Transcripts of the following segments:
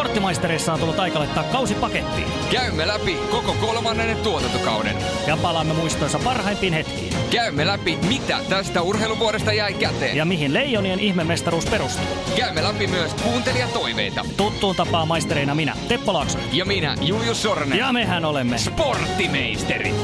Sporttimaistereissa on tullut aika laittaa kausi pakettiin. Käymme läpi koko kolmannen tuotantokauden. Ja palaamme muistoissa parhaimpiin hetkiin. Käymme läpi, mitä tästä urheiluvuodesta jäi käteen. Ja mihin Leijonien ihmemestaruus perustuu. Käymme läpi myös kuuntelijatoiveita. Tuttuun tapaa maistereina minä, Teppo Laaksonen. Ja minä, Julius Sornen. Ja mehän olemme Sporttimeisterit.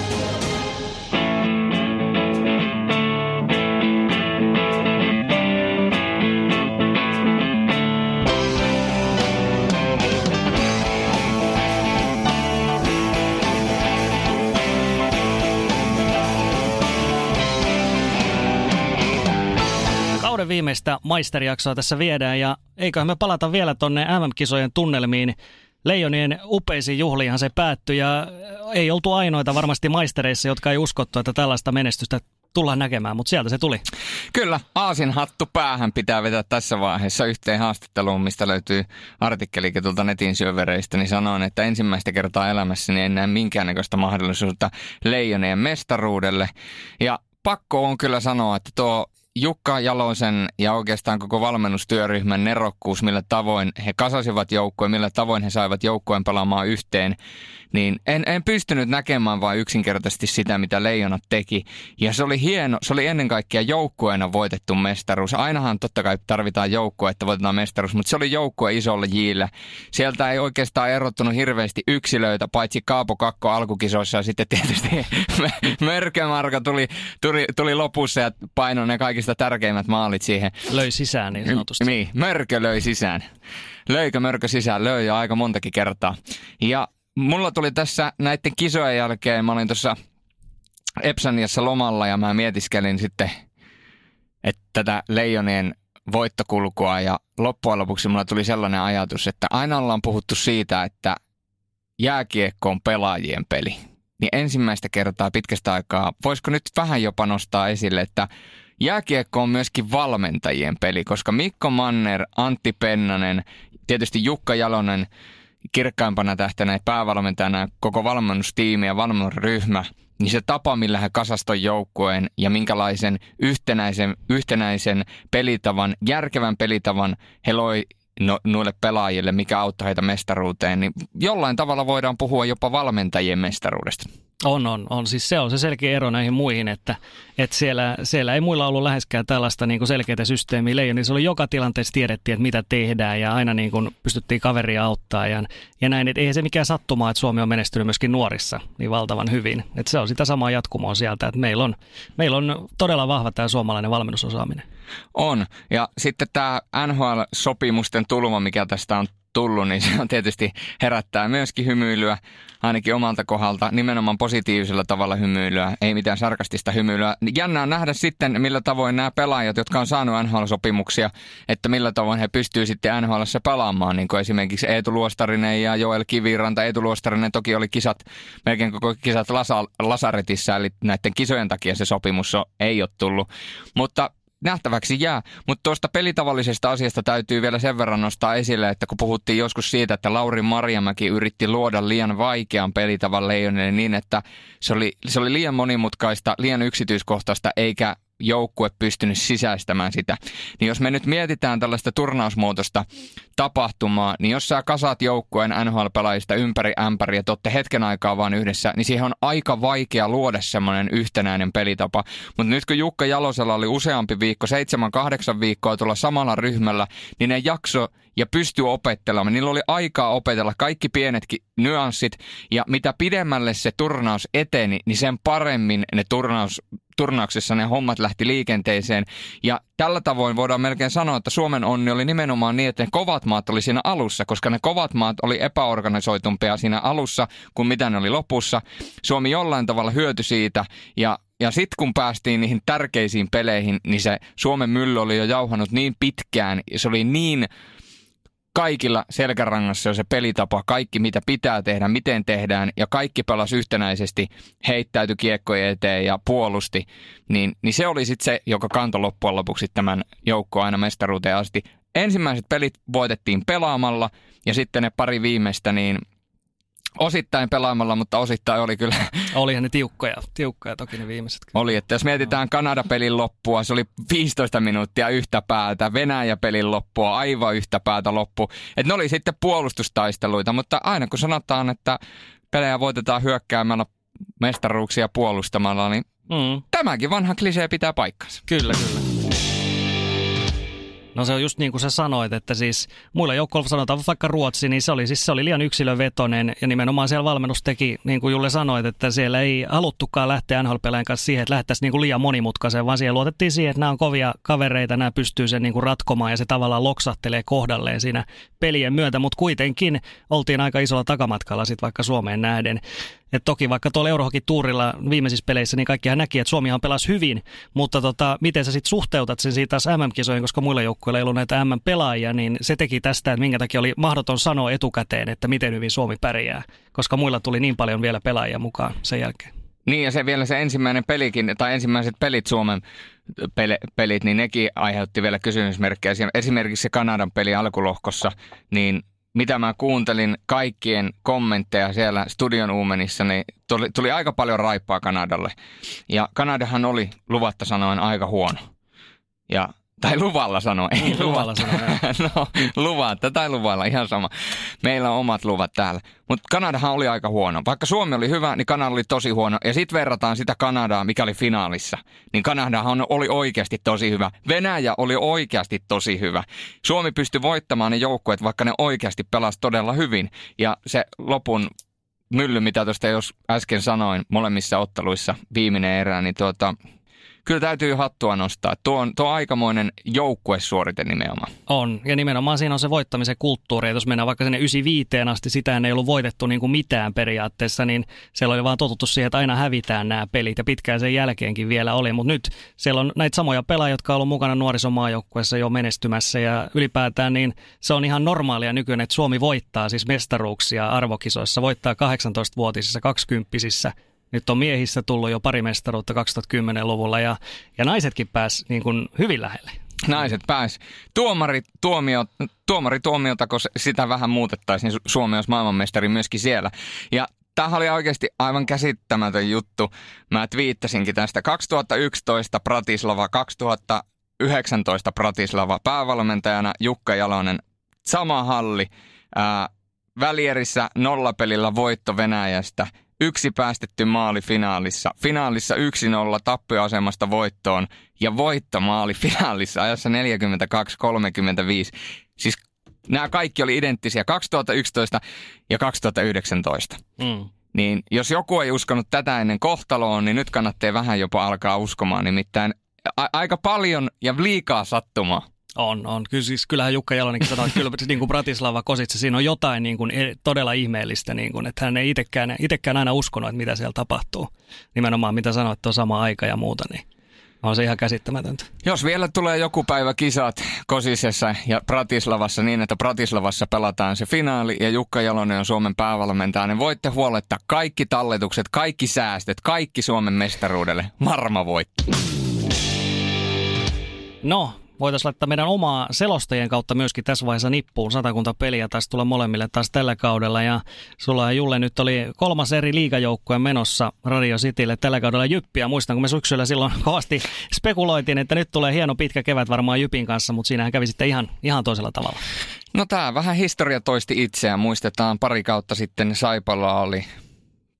Viimeistä maisterijaksoa tässä viedään ja eiköhän me palata vielä tonne MM-kisojen tunnelmiin. Leijonien upeisiin juhliinhan se päättyi ja ei oltu ainoita varmasti maistereissa, jotka ei uskottu, että tällaista menestystä tullaan näkemään, mutta sieltä se tuli. Kyllä, Aasin hattu päähän pitää vetää tässä vaiheessa yhteen haastatteluun, mistä löytyy artikkelikin tuolta netin syövereistä, niin sanoin, että ensimmäistä kertaa elämässäni en näe minkäännäköistä mahdollisuutta leijonien mestaruudelle. Ja pakko on kyllä sanoa, että tuo Jukka Jalosen ja oikeastaan koko valmennustyöryhmän nerokkuus, millä tavoin he kasasivat joukkoja, millä tavoin he saivat joukkojen pelaamaan yhteen, niin en, en pystynyt näkemään vain yksinkertaisesti sitä, mitä Leijonat teki. Ja se oli hieno, se oli ennen kaikkea joukkueena voitettu mestaruus. Ainahan totta kai tarvitaan joukkue, että voitetaan mestaruus, mutta se oli joukkue isolle jillä. Sieltä ei oikeastaan erottunut hirveästi yksilöitä, paitsi Kaapo Kakko alkukisoissa ja sitten tietysti Mörkömarka tuli, tuli, tuli lopussa ja painoi ne kaikista tärkeimmät maalit siihen. Löi sisään niin sanotusti. Niin, Mörkö löi sisään. Löikö Mörkö sisään? Löi jo aika montakin kertaa. Ja mulla tuli tässä näiden kisojen jälkeen, mä olin tuossa Epsaniassa lomalla ja mä mietiskelin sitten, että tätä Leijonien voittokulkua ja loppujen lopuksi mulla tuli sellainen ajatus, että aina ollaan puhuttu siitä, että jääkiekko on pelaajien peli. Niin ensimmäistä kertaa pitkästä aikaa, voisiko nyt vähän jopa nostaa esille, että jääkiekko on myöskin valmentajien peli, koska Mikko Manner, Antti Pennanen, tietysti Jukka Jalonen, kirkkaimpana tähtänä päävalmentajana koko valmennustiimi ja valmennusryhmä, niin se tapa, millä he kasaston joukkueen ja minkälaisen yhtenäisen, yhtenäisen pelitavan, järkevän pelitavan he loi no, noille pelaajille, mikä auttaa heitä mestaruuteen, niin jollain tavalla voidaan puhua jopa valmentajien mestaruudesta. On, on, on. Siis se on se selkeä ero näihin muihin, että, että siellä, siellä ei muilla ollut läheskään tällaista niin kuin selkeää systeemiä. Leijoni, se oli joka tilanteessa tiedettiin, että mitä tehdään ja aina niin kuin pystyttiin kaveria auttaa ja, ja näin. Että eihän se mikään sattumaa, että Suomi on menestynyt myöskin nuorissa niin valtavan hyvin. Että se on sitä samaa jatkumoa sieltä, että meillä on, meillä on todella vahva tämä suomalainen valmennusosaaminen. On. Ja sitten tämä NHL-sopimusten tulma, mikä tästä on tullut, niin se on tietysti herättää myöskin hymyilyä, ainakin omalta kohdalta, nimenomaan positiivisella tavalla hymyilyä, ei mitään sarkastista hymyilyä. Jännä on nähdä sitten, millä tavoin nämä pelaajat, jotka on saanut NHL-sopimuksia, että millä tavoin he pystyvät sitten nhl pelaamaan, niin kuin esimerkiksi Eetu Luostarinen ja Joel Kiviranta. Eetu Luostarinen toki oli kisat, melkein koko kisat Lasa, Lasaretissa, eli näiden kisojen takia se sopimus ei ole tullut. Mutta nähtäväksi jää. Mutta tuosta pelitavallisesta asiasta täytyy vielä sen verran nostaa esille, että kun puhuttiin joskus siitä, että Lauri Marjamäki yritti luoda liian vaikean pelitavan leijonille niin, että se oli, se oli liian monimutkaista, liian yksityiskohtaista, eikä joukkue pystynyt sisäistämään sitä. Niin jos me nyt mietitään tällaista turnausmuotoista tapahtumaa, niin jos sä kasaat joukkueen NHL-pelaajista ympäri ämpäri ja totte hetken aikaa vaan yhdessä, niin siihen on aika vaikea luoda semmoinen yhtenäinen pelitapa. Mutta nyt kun Jukka Jalosella oli useampi viikko, seitsemän, kahdeksan viikkoa tuolla samalla ryhmällä, niin ne jakso ja pystyy opettelemaan. Niillä oli aikaa opetella kaikki pienetkin nyanssit ja mitä pidemmälle se turnaus eteni, niin sen paremmin ne turnaus, turnauksessa ne hommat lähti liikenteeseen. Ja tällä tavoin voidaan melkein sanoa, että Suomen onni oli nimenomaan niin, että ne kovat maat oli siinä alussa, koska ne kovat maat oli epäorganisoitumpia siinä alussa kuin mitä ne oli lopussa. Suomi jollain tavalla hyötyi siitä ja ja sitten kun päästiin niihin tärkeisiin peleihin, niin se Suomen mylly oli jo jauhanut niin pitkään, ja se oli niin kaikilla selkärangassa on se pelitapa, kaikki mitä pitää tehdä, miten tehdään ja kaikki pelas yhtenäisesti, heittäytyi kiekkojen eteen ja puolusti, niin, niin se oli sitten se, joka kantoi loppujen lopuksi tämän joukkoon aina mestaruuteen asti. Ensimmäiset pelit voitettiin pelaamalla ja sitten ne pari viimeistä niin osittain pelaamalla, mutta osittain oli kyllä. Olihan ne tiukkoja, tiukkoja toki ne viimeiset. Oli, että jos mietitään Kanada-pelin loppua, se oli 15 minuuttia yhtä päätä, Venäjä-pelin loppua aivan yhtä päätä loppu. Että ne oli sitten puolustustaisteluita, mutta aina kun sanotaan, että pelejä voitetaan hyökkäämällä mestaruuksia puolustamalla, niin mm. tämäkin vanha klisee pitää paikkansa. Kyllä, kyllä. No se on just niin kuin sä sanoit, että siis muilla joukkoilla sanotaan vaikka Ruotsi, niin se oli, siis se oli liian yksilövetonen ja nimenomaan siellä valmennus teki, niin kuin Julle sanoit, että siellä ei haluttukaan lähteä nhl kanssa siihen, että lähdettäisiin niin kuin liian monimutkaiseen, vaan siellä luotettiin siihen, että nämä on kovia kavereita, nämä pystyy sen niin kuin ratkomaan ja se tavallaan loksahtelee kohdalleen siinä pelien myötä, mutta kuitenkin oltiin aika isolla takamatkalla sitten vaikka Suomeen nähden. Et toki vaikka tuolla Eurohokin tuurilla viimeisissä peleissä, niin kaikkihan näki, että Suomihan pelasi hyvin, mutta tota, miten sä sitten suhteutat sen siitä taas MM-kisoihin, koska muilla joukkueilla ei ollut näitä MM-pelaajia, niin se teki tästä, että minkä takia oli mahdoton sanoa etukäteen, että miten hyvin Suomi pärjää, koska muilla tuli niin paljon vielä pelaajia mukaan sen jälkeen. Niin ja se vielä se ensimmäinen pelikin, tai ensimmäiset pelit Suomen pelit, niin nekin aiheutti vielä kysymysmerkkejä. Esimerkiksi se Kanadan peli alkulohkossa, niin mitä mä kuuntelin kaikkien kommentteja siellä studion uumenissa, niin tuli, tuli aika paljon raippaa Kanadalle. Ja Kanadahan oli luvatta sanoen aika huono. Ja tai luvalla sanoa, ei mm, luvalla sanoa. no, luvatta tai luvalla, ihan sama. Meillä on omat luvat täällä. Mutta Kanadahan oli aika huono. Vaikka Suomi oli hyvä, niin Kanada oli tosi huono. Ja sitten verrataan sitä Kanadaa, mikä oli finaalissa. Niin Kanadahan oli oikeasti tosi hyvä. Venäjä oli oikeasti tosi hyvä. Suomi pystyi voittamaan ne joukkueet, vaikka ne oikeasti pelasi todella hyvin. Ja se lopun mylly, mitä tuosta jos äsken sanoin molemmissa otteluissa, viimeinen erä, niin tuota, kyllä täytyy hattua nostaa. Tuo on, tuo on aikamoinen joukkuesuorite nimenomaan. On, ja nimenomaan siinä on se voittamisen kulttuuri. jos mennään vaikka sinne 95 asti, sitä ei ollut voitettu niin kuin mitään periaatteessa, niin siellä oli vaan totuttu siihen, että aina hävitään nämä pelit, ja pitkään sen jälkeenkin vielä oli. Mutta nyt siellä on näitä samoja pelaajia, jotka on ollut mukana nuorisomaajoukkueessa jo menestymässä, ja ylipäätään niin se on ihan normaalia nykyään, että Suomi voittaa siis mestaruuksia arvokisoissa, voittaa 18-vuotisissa, 20 nyt on miehissä tullut jo pari mestaruutta 2010-luvulla ja, ja naisetkin pääs niin kuin hyvin lähelle. Naiset pääs. Tuomari, tuomio, tuomari tuomiota, kun sitä vähän muutettaisiin, niin Suomi olisi maailmanmestari myöskin siellä. Ja Tämä oli oikeasti aivan käsittämätön juttu. Mä twiittasinkin tästä 2011 Pratislava, 2019 Pratislava, päävalmentajana Jukka Jalonen, sama halli, ää, välierissä nollapelillä voitto Venäjästä – yksi päästetty maali finaalissa. Finaalissa 1-0 tappioasemasta voittoon ja voittomaali finaalissa ajassa 42-35. Siis nämä kaikki oli identtisiä 2011 ja 2019. Mm. Niin jos joku ei uskonut tätä ennen kohtaloon, niin nyt kannattaa vähän jopa alkaa uskomaan. Nimittäin a- aika paljon ja liikaa sattumaa. On, on. Kyllä, siis, kyllähän Jukka Jalonenkin sanoi, että kyllä niin kuin Bratislava Kositsa, siinä on jotain niin kuin, e, todella ihmeellistä, niin kuin, että hän ei itsekään, itsekään aina uskonut, että mitä siellä tapahtuu. Nimenomaan mitä sanoit, että on sama aika ja muuta, niin on se ihan käsittämätöntä. Jos vielä tulee joku päivä kisat Kosisessa ja Pratislavassa niin, että Pratislavassa pelataan se finaali ja Jukka Jalonen on Suomen päävalmentaja, niin voitte huoletta kaikki talletukset, kaikki säästöt, kaikki Suomen mestaruudelle. Varma voitto. No, voitaisiin laittaa meidän omaa selostajien kautta myöskin tässä vaiheessa nippuun. Satakunta peliä taas tulla molemmille taas tällä kaudella. Ja sulla ja Julle nyt oli kolmas eri liigajoukkue menossa Radio Citylle tällä kaudella Jyppiä. Muistan, kun me syksyllä silloin kovasti spekuloitiin, että nyt tulee hieno pitkä kevät varmaan Jypin kanssa, mutta siinähän kävi sitten ihan, ihan toisella tavalla. No tämä vähän historia toisti itseään. Muistetaan pari kautta sitten Saipalla oli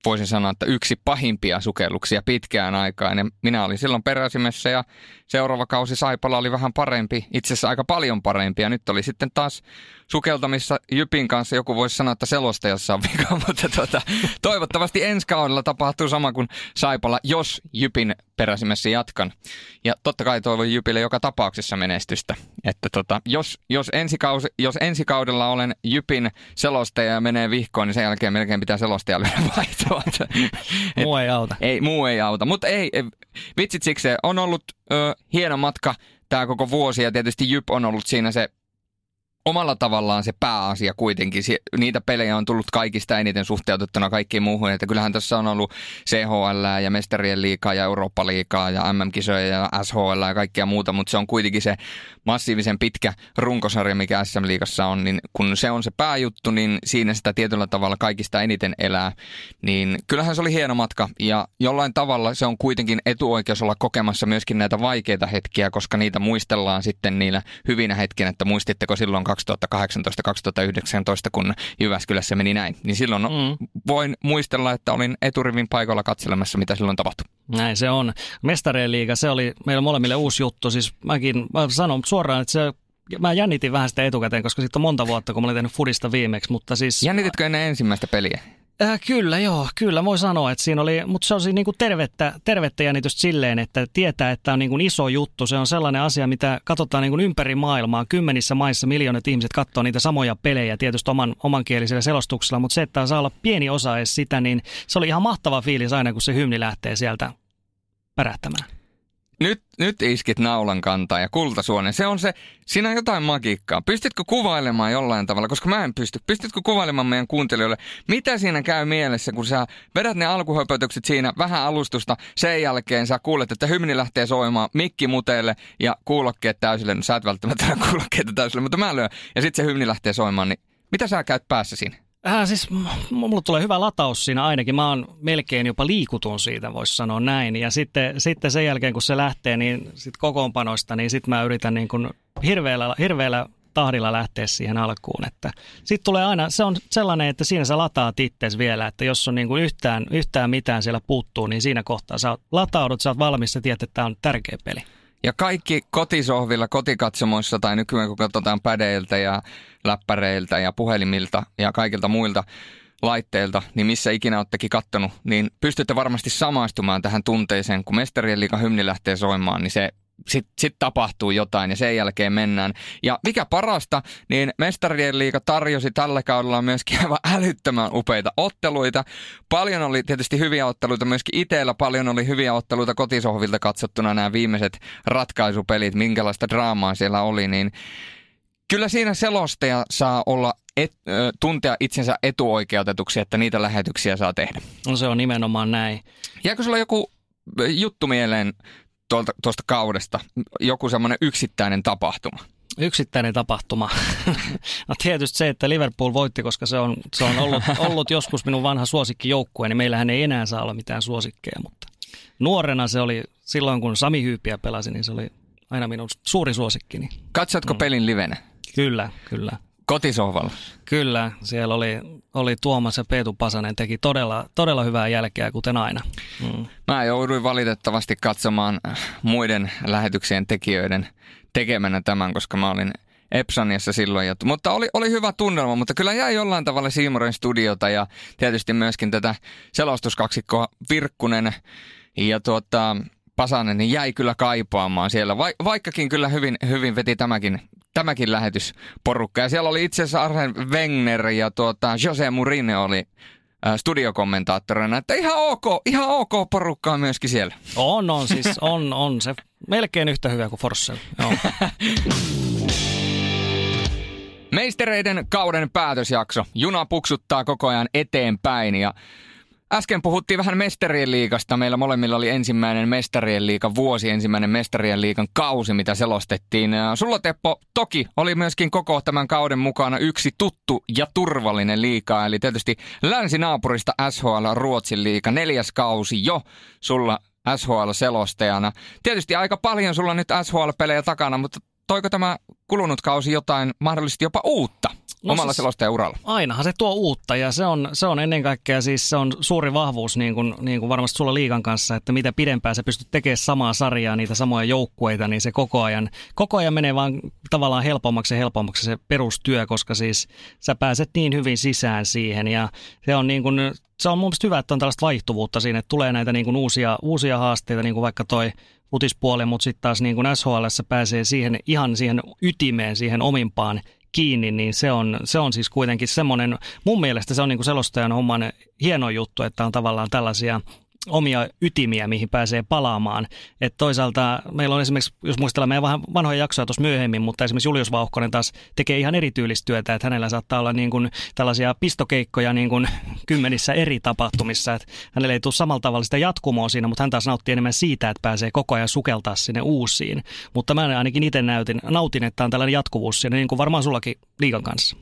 voisin sanoa, että yksi pahimpia sukelluksia pitkään aikaan. Ja minä olin silloin peräsimessä ja seuraava kausi Saipala oli vähän parempi, itse asiassa aika paljon parempi. Ja nyt oli sitten taas sukeltamissa Jypin kanssa. Joku voisi sanoa, että selostajassa on vika, mutta tuota, toivottavasti ensi kaudella tapahtuu sama kuin Saipala, jos Jypin peräsimessä jatkan. Ja totta kai toivon Jypille joka tapauksessa menestystä. Että tota, jos, jos, ensi kausi, jos ensi kaudella olen Jypin selostaja ja menee vihkoon, niin sen jälkeen melkein pitää selostaja lyödä vaihtoa. muu ei auta. Ei, muu ei auta. Mutta ei, vitsit siksi on ollut ö, hieno matka tämä koko vuosi ja tietysti Jyp on ollut siinä se omalla tavallaan se pääasia kuitenkin. Niitä pelejä on tullut kaikista eniten suhteutettuna kaikkiin muuhun. Että kyllähän tässä on ollut CHL ja Mestarien liikaa ja Eurooppa-liikaa ja MM-kisoja ja SHL ja kaikkea muuta, mutta se on kuitenkin se massiivisen pitkä runkosarja, mikä SM-liigassa on, niin kun se on se pääjuttu, niin siinä sitä tietyllä tavalla kaikista eniten elää. Niin kyllähän se oli hieno matka ja jollain tavalla se on kuitenkin etuoikeus olla kokemassa myöskin näitä vaikeita hetkiä, koska niitä muistellaan sitten niillä hyvinä hetkinä, että muistitteko silloin 2018-2019, kun Jyväskylässä meni näin. Niin silloin mm. voin muistella, että olin eturivin paikalla katselemassa, mitä silloin tapahtui. Näin se on. Mestarien liiga, se oli meillä molemmille uusi juttu. Siis mäkin mä sanon suoraan, että se mä jännitin vähän sitä etukäteen, koska sitten on monta vuotta, kun mä olin tehnyt Fudista viimeksi, mutta siis... Jännititkö ennen ensimmäistä peliä? Äh, kyllä, joo, kyllä voi sanoa, että siinä oli, mutta se on siis niin kuin tervettä, tervettä jännitystä silleen, että tietää, että on niin kuin iso juttu. Se on sellainen asia, mitä katsotaan niin kuin ympäri maailmaa. Kymmenissä maissa miljoonat ihmiset katsoo niitä samoja pelejä tietysti oman, omankielisellä selostuksella, mutta se, että saa olla pieni osa edes sitä, niin se oli ihan mahtava fiilis aina, kun se hymni lähtee sieltä pärähtämään nyt, nyt iskit naulan kantaa ja kultasuonen. Se on se, siinä on jotain magiikkaa. Pystytkö kuvailemaan jollain tavalla, koska mä en pysty. Pystytkö kuvailemaan meidän kuuntelijoille, mitä siinä käy mielessä, kun sä vedät ne alkuhöpötykset siinä vähän alustusta, sen jälkeen sä kuulet, että hymni lähtee soimaan, mikki muteelle ja kuulokkeet täysille. No sä et välttämättä kuulokkeita täysille, mutta mä lyön. Ja sitten se hymni lähtee soimaan, niin mitä sä käyt päässä siinä? Äh, siis mulla tulee hyvä lataus siinä ainakin. Mä oon melkein jopa liikutun siitä, voisi sanoa näin. Ja sitten, sitten sen jälkeen, kun se lähtee niin sit kokoonpanosta, niin sitten mä yritän niin kuin hirveällä, hirveällä tahdilla lähteä siihen alkuun. Että sitten tulee aina, se on sellainen, että siinä sä lataat itses vielä, että jos on niin kuin yhtään, yhtään mitään siellä puuttuu, niin siinä kohtaa sä lataudut, sä oot valmis, sä tiedät, että tämä on tärkeä peli. Ja kaikki kotisohvilla, kotikatsomoissa tai nykyään kun katsotaan pädeiltä ja läppäreiltä ja puhelimilta ja kaikilta muilta laitteilta, niin missä ikinä olettekin kattonut, niin pystytte varmasti samaistumaan tähän tunteeseen, kun Mestarien liikan hymni lähtee soimaan, niin se sitten sit tapahtuu jotain ja sen jälkeen mennään. Ja mikä parasta, niin Mestarien liiga tarjosi tällä kaudella myöskin aivan älyttömän upeita otteluita. Paljon oli tietysti hyviä otteluita myöskin itsellä, paljon oli hyviä otteluita kotisohvilta katsottuna nämä viimeiset ratkaisupelit, minkälaista draamaa siellä oli, niin Kyllä siinä selostaja saa olla et, tuntea itsensä etuoikeutetuksi, että niitä lähetyksiä saa tehdä. No se on nimenomaan näin. Jääkö sulla joku juttu mieleen tuolta, tuosta kaudesta, joku semmoinen yksittäinen tapahtuma? Yksittäinen tapahtuma. no tietysti se, että Liverpool voitti, koska se on, se on ollut, ollut joskus minun vanha suosikkijoukkue, niin meillähän ei enää saa olla mitään suosikkeja, mutta nuorena se oli, silloin kun Sami Hyypiä pelasi, niin se oli aina minun suuri suosikkini. Katsotko mm. pelin livenä? Kyllä, kyllä. Kotisohvalla? Kyllä, siellä oli, oli Tuomas ja Peetu Pasanen teki todella, todella hyvää jälkeä, kuten aina. Mm. Mä jouduin valitettavasti katsomaan muiden lähetyksien tekijöiden tekemänä tämän, koska mä olin Epsaniassa silloin. Mutta oli, oli hyvä tunnelma, mutta kyllä jäi jollain tavalla Siimoren studiota ja tietysti myöskin tätä selostuskaksikkoa Virkkunen ja tuota, Pasanen niin jäi kyllä kaipaamaan siellä, vaikkakin kyllä hyvin, hyvin veti tämäkin tämäkin lähetysporukka. Ja siellä oli itse asiassa Arsen Wenger ja tuota, Jose Mourinho oli studiokommentaattorina, että ihan ok, ihan ok porukkaa myöskin siellä. On, on siis, on, on se melkein yhtä hyvä kuin Forssell. Meistereiden kauden päätösjakso. Juna puksuttaa koko ajan eteenpäin ja Äsken puhuttiin vähän Mestarien liigasta. Meillä molemmilla oli ensimmäinen Mestarien liiga vuosi, ensimmäinen Mestarien liigan kausi, mitä selostettiin. Sulla Teppo toki oli myöskin koko tämän kauden mukana yksi tuttu ja turvallinen liiga. Eli tietysti länsinaapurista SHL Ruotsin liiga, neljäs kausi jo sulla SHL-selostajana. Tietysti aika paljon sulla nyt SHL-pelejä takana, mutta toiko tämä kulunut kausi jotain mahdollisesti jopa uutta? No omalla siis, selostajauralla. Ainahan se tuo uutta ja se on, se on ennen kaikkea siis se on suuri vahvuus niin kuin, niin kuin varmasti sulla liikan kanssa, että mitä pidempään sä pystyt tekemään samaa sarjaa, niitä samoja joukkueita, niin se koko ajan, koko ajan menee vaan tavallaan helpommaksi ja helpommaksi se perustyö, koska siis sä pääset niin hyvin sisään siihen ja se on niin kuin, se on mun mielestä hyvä, että on tällaista vaihtuvuutta siinä, että tulee näitä niin kuin uusia, uusia haasteita, niin kuin vaikka toi futispuoli, mutta sitten taas niin kuin SHL pääsee siihen ihan siihen ytimeen, siihen omimpaan kiinni, niin se on, se on siis kuitenkin semmoinen, mun mielestä se on niin kuin selostajan homman hieno juttu, että on tavallaan tällaisia omia ytimiä, mihin pääsee palaamaan. Et toisaalta meillä on esimerkiksi, jos muistellaan meidän vähän vanhoja jaksoja tuossa myöhemmin, mutta esimerkiksi Julius Vauhkonen taas tekee ihan erityylistä työtä, että hänellä saattaa olla niin kuin tällaisia pistokeikkoja niin kuin kymmenissä eri tapahtumissa, että hänellä ei tule samalla tavalla sitä jatkumoa siinä, mutta hän taas nauttii enemmän siitä, että pääsee koko ajan sukeltaa sinne uusiin. Mutta mä ainakin itse näytin, nautin, että on tällainen jatkuvuus siinä, niin kuin varmaan sullakin liikan kanssa.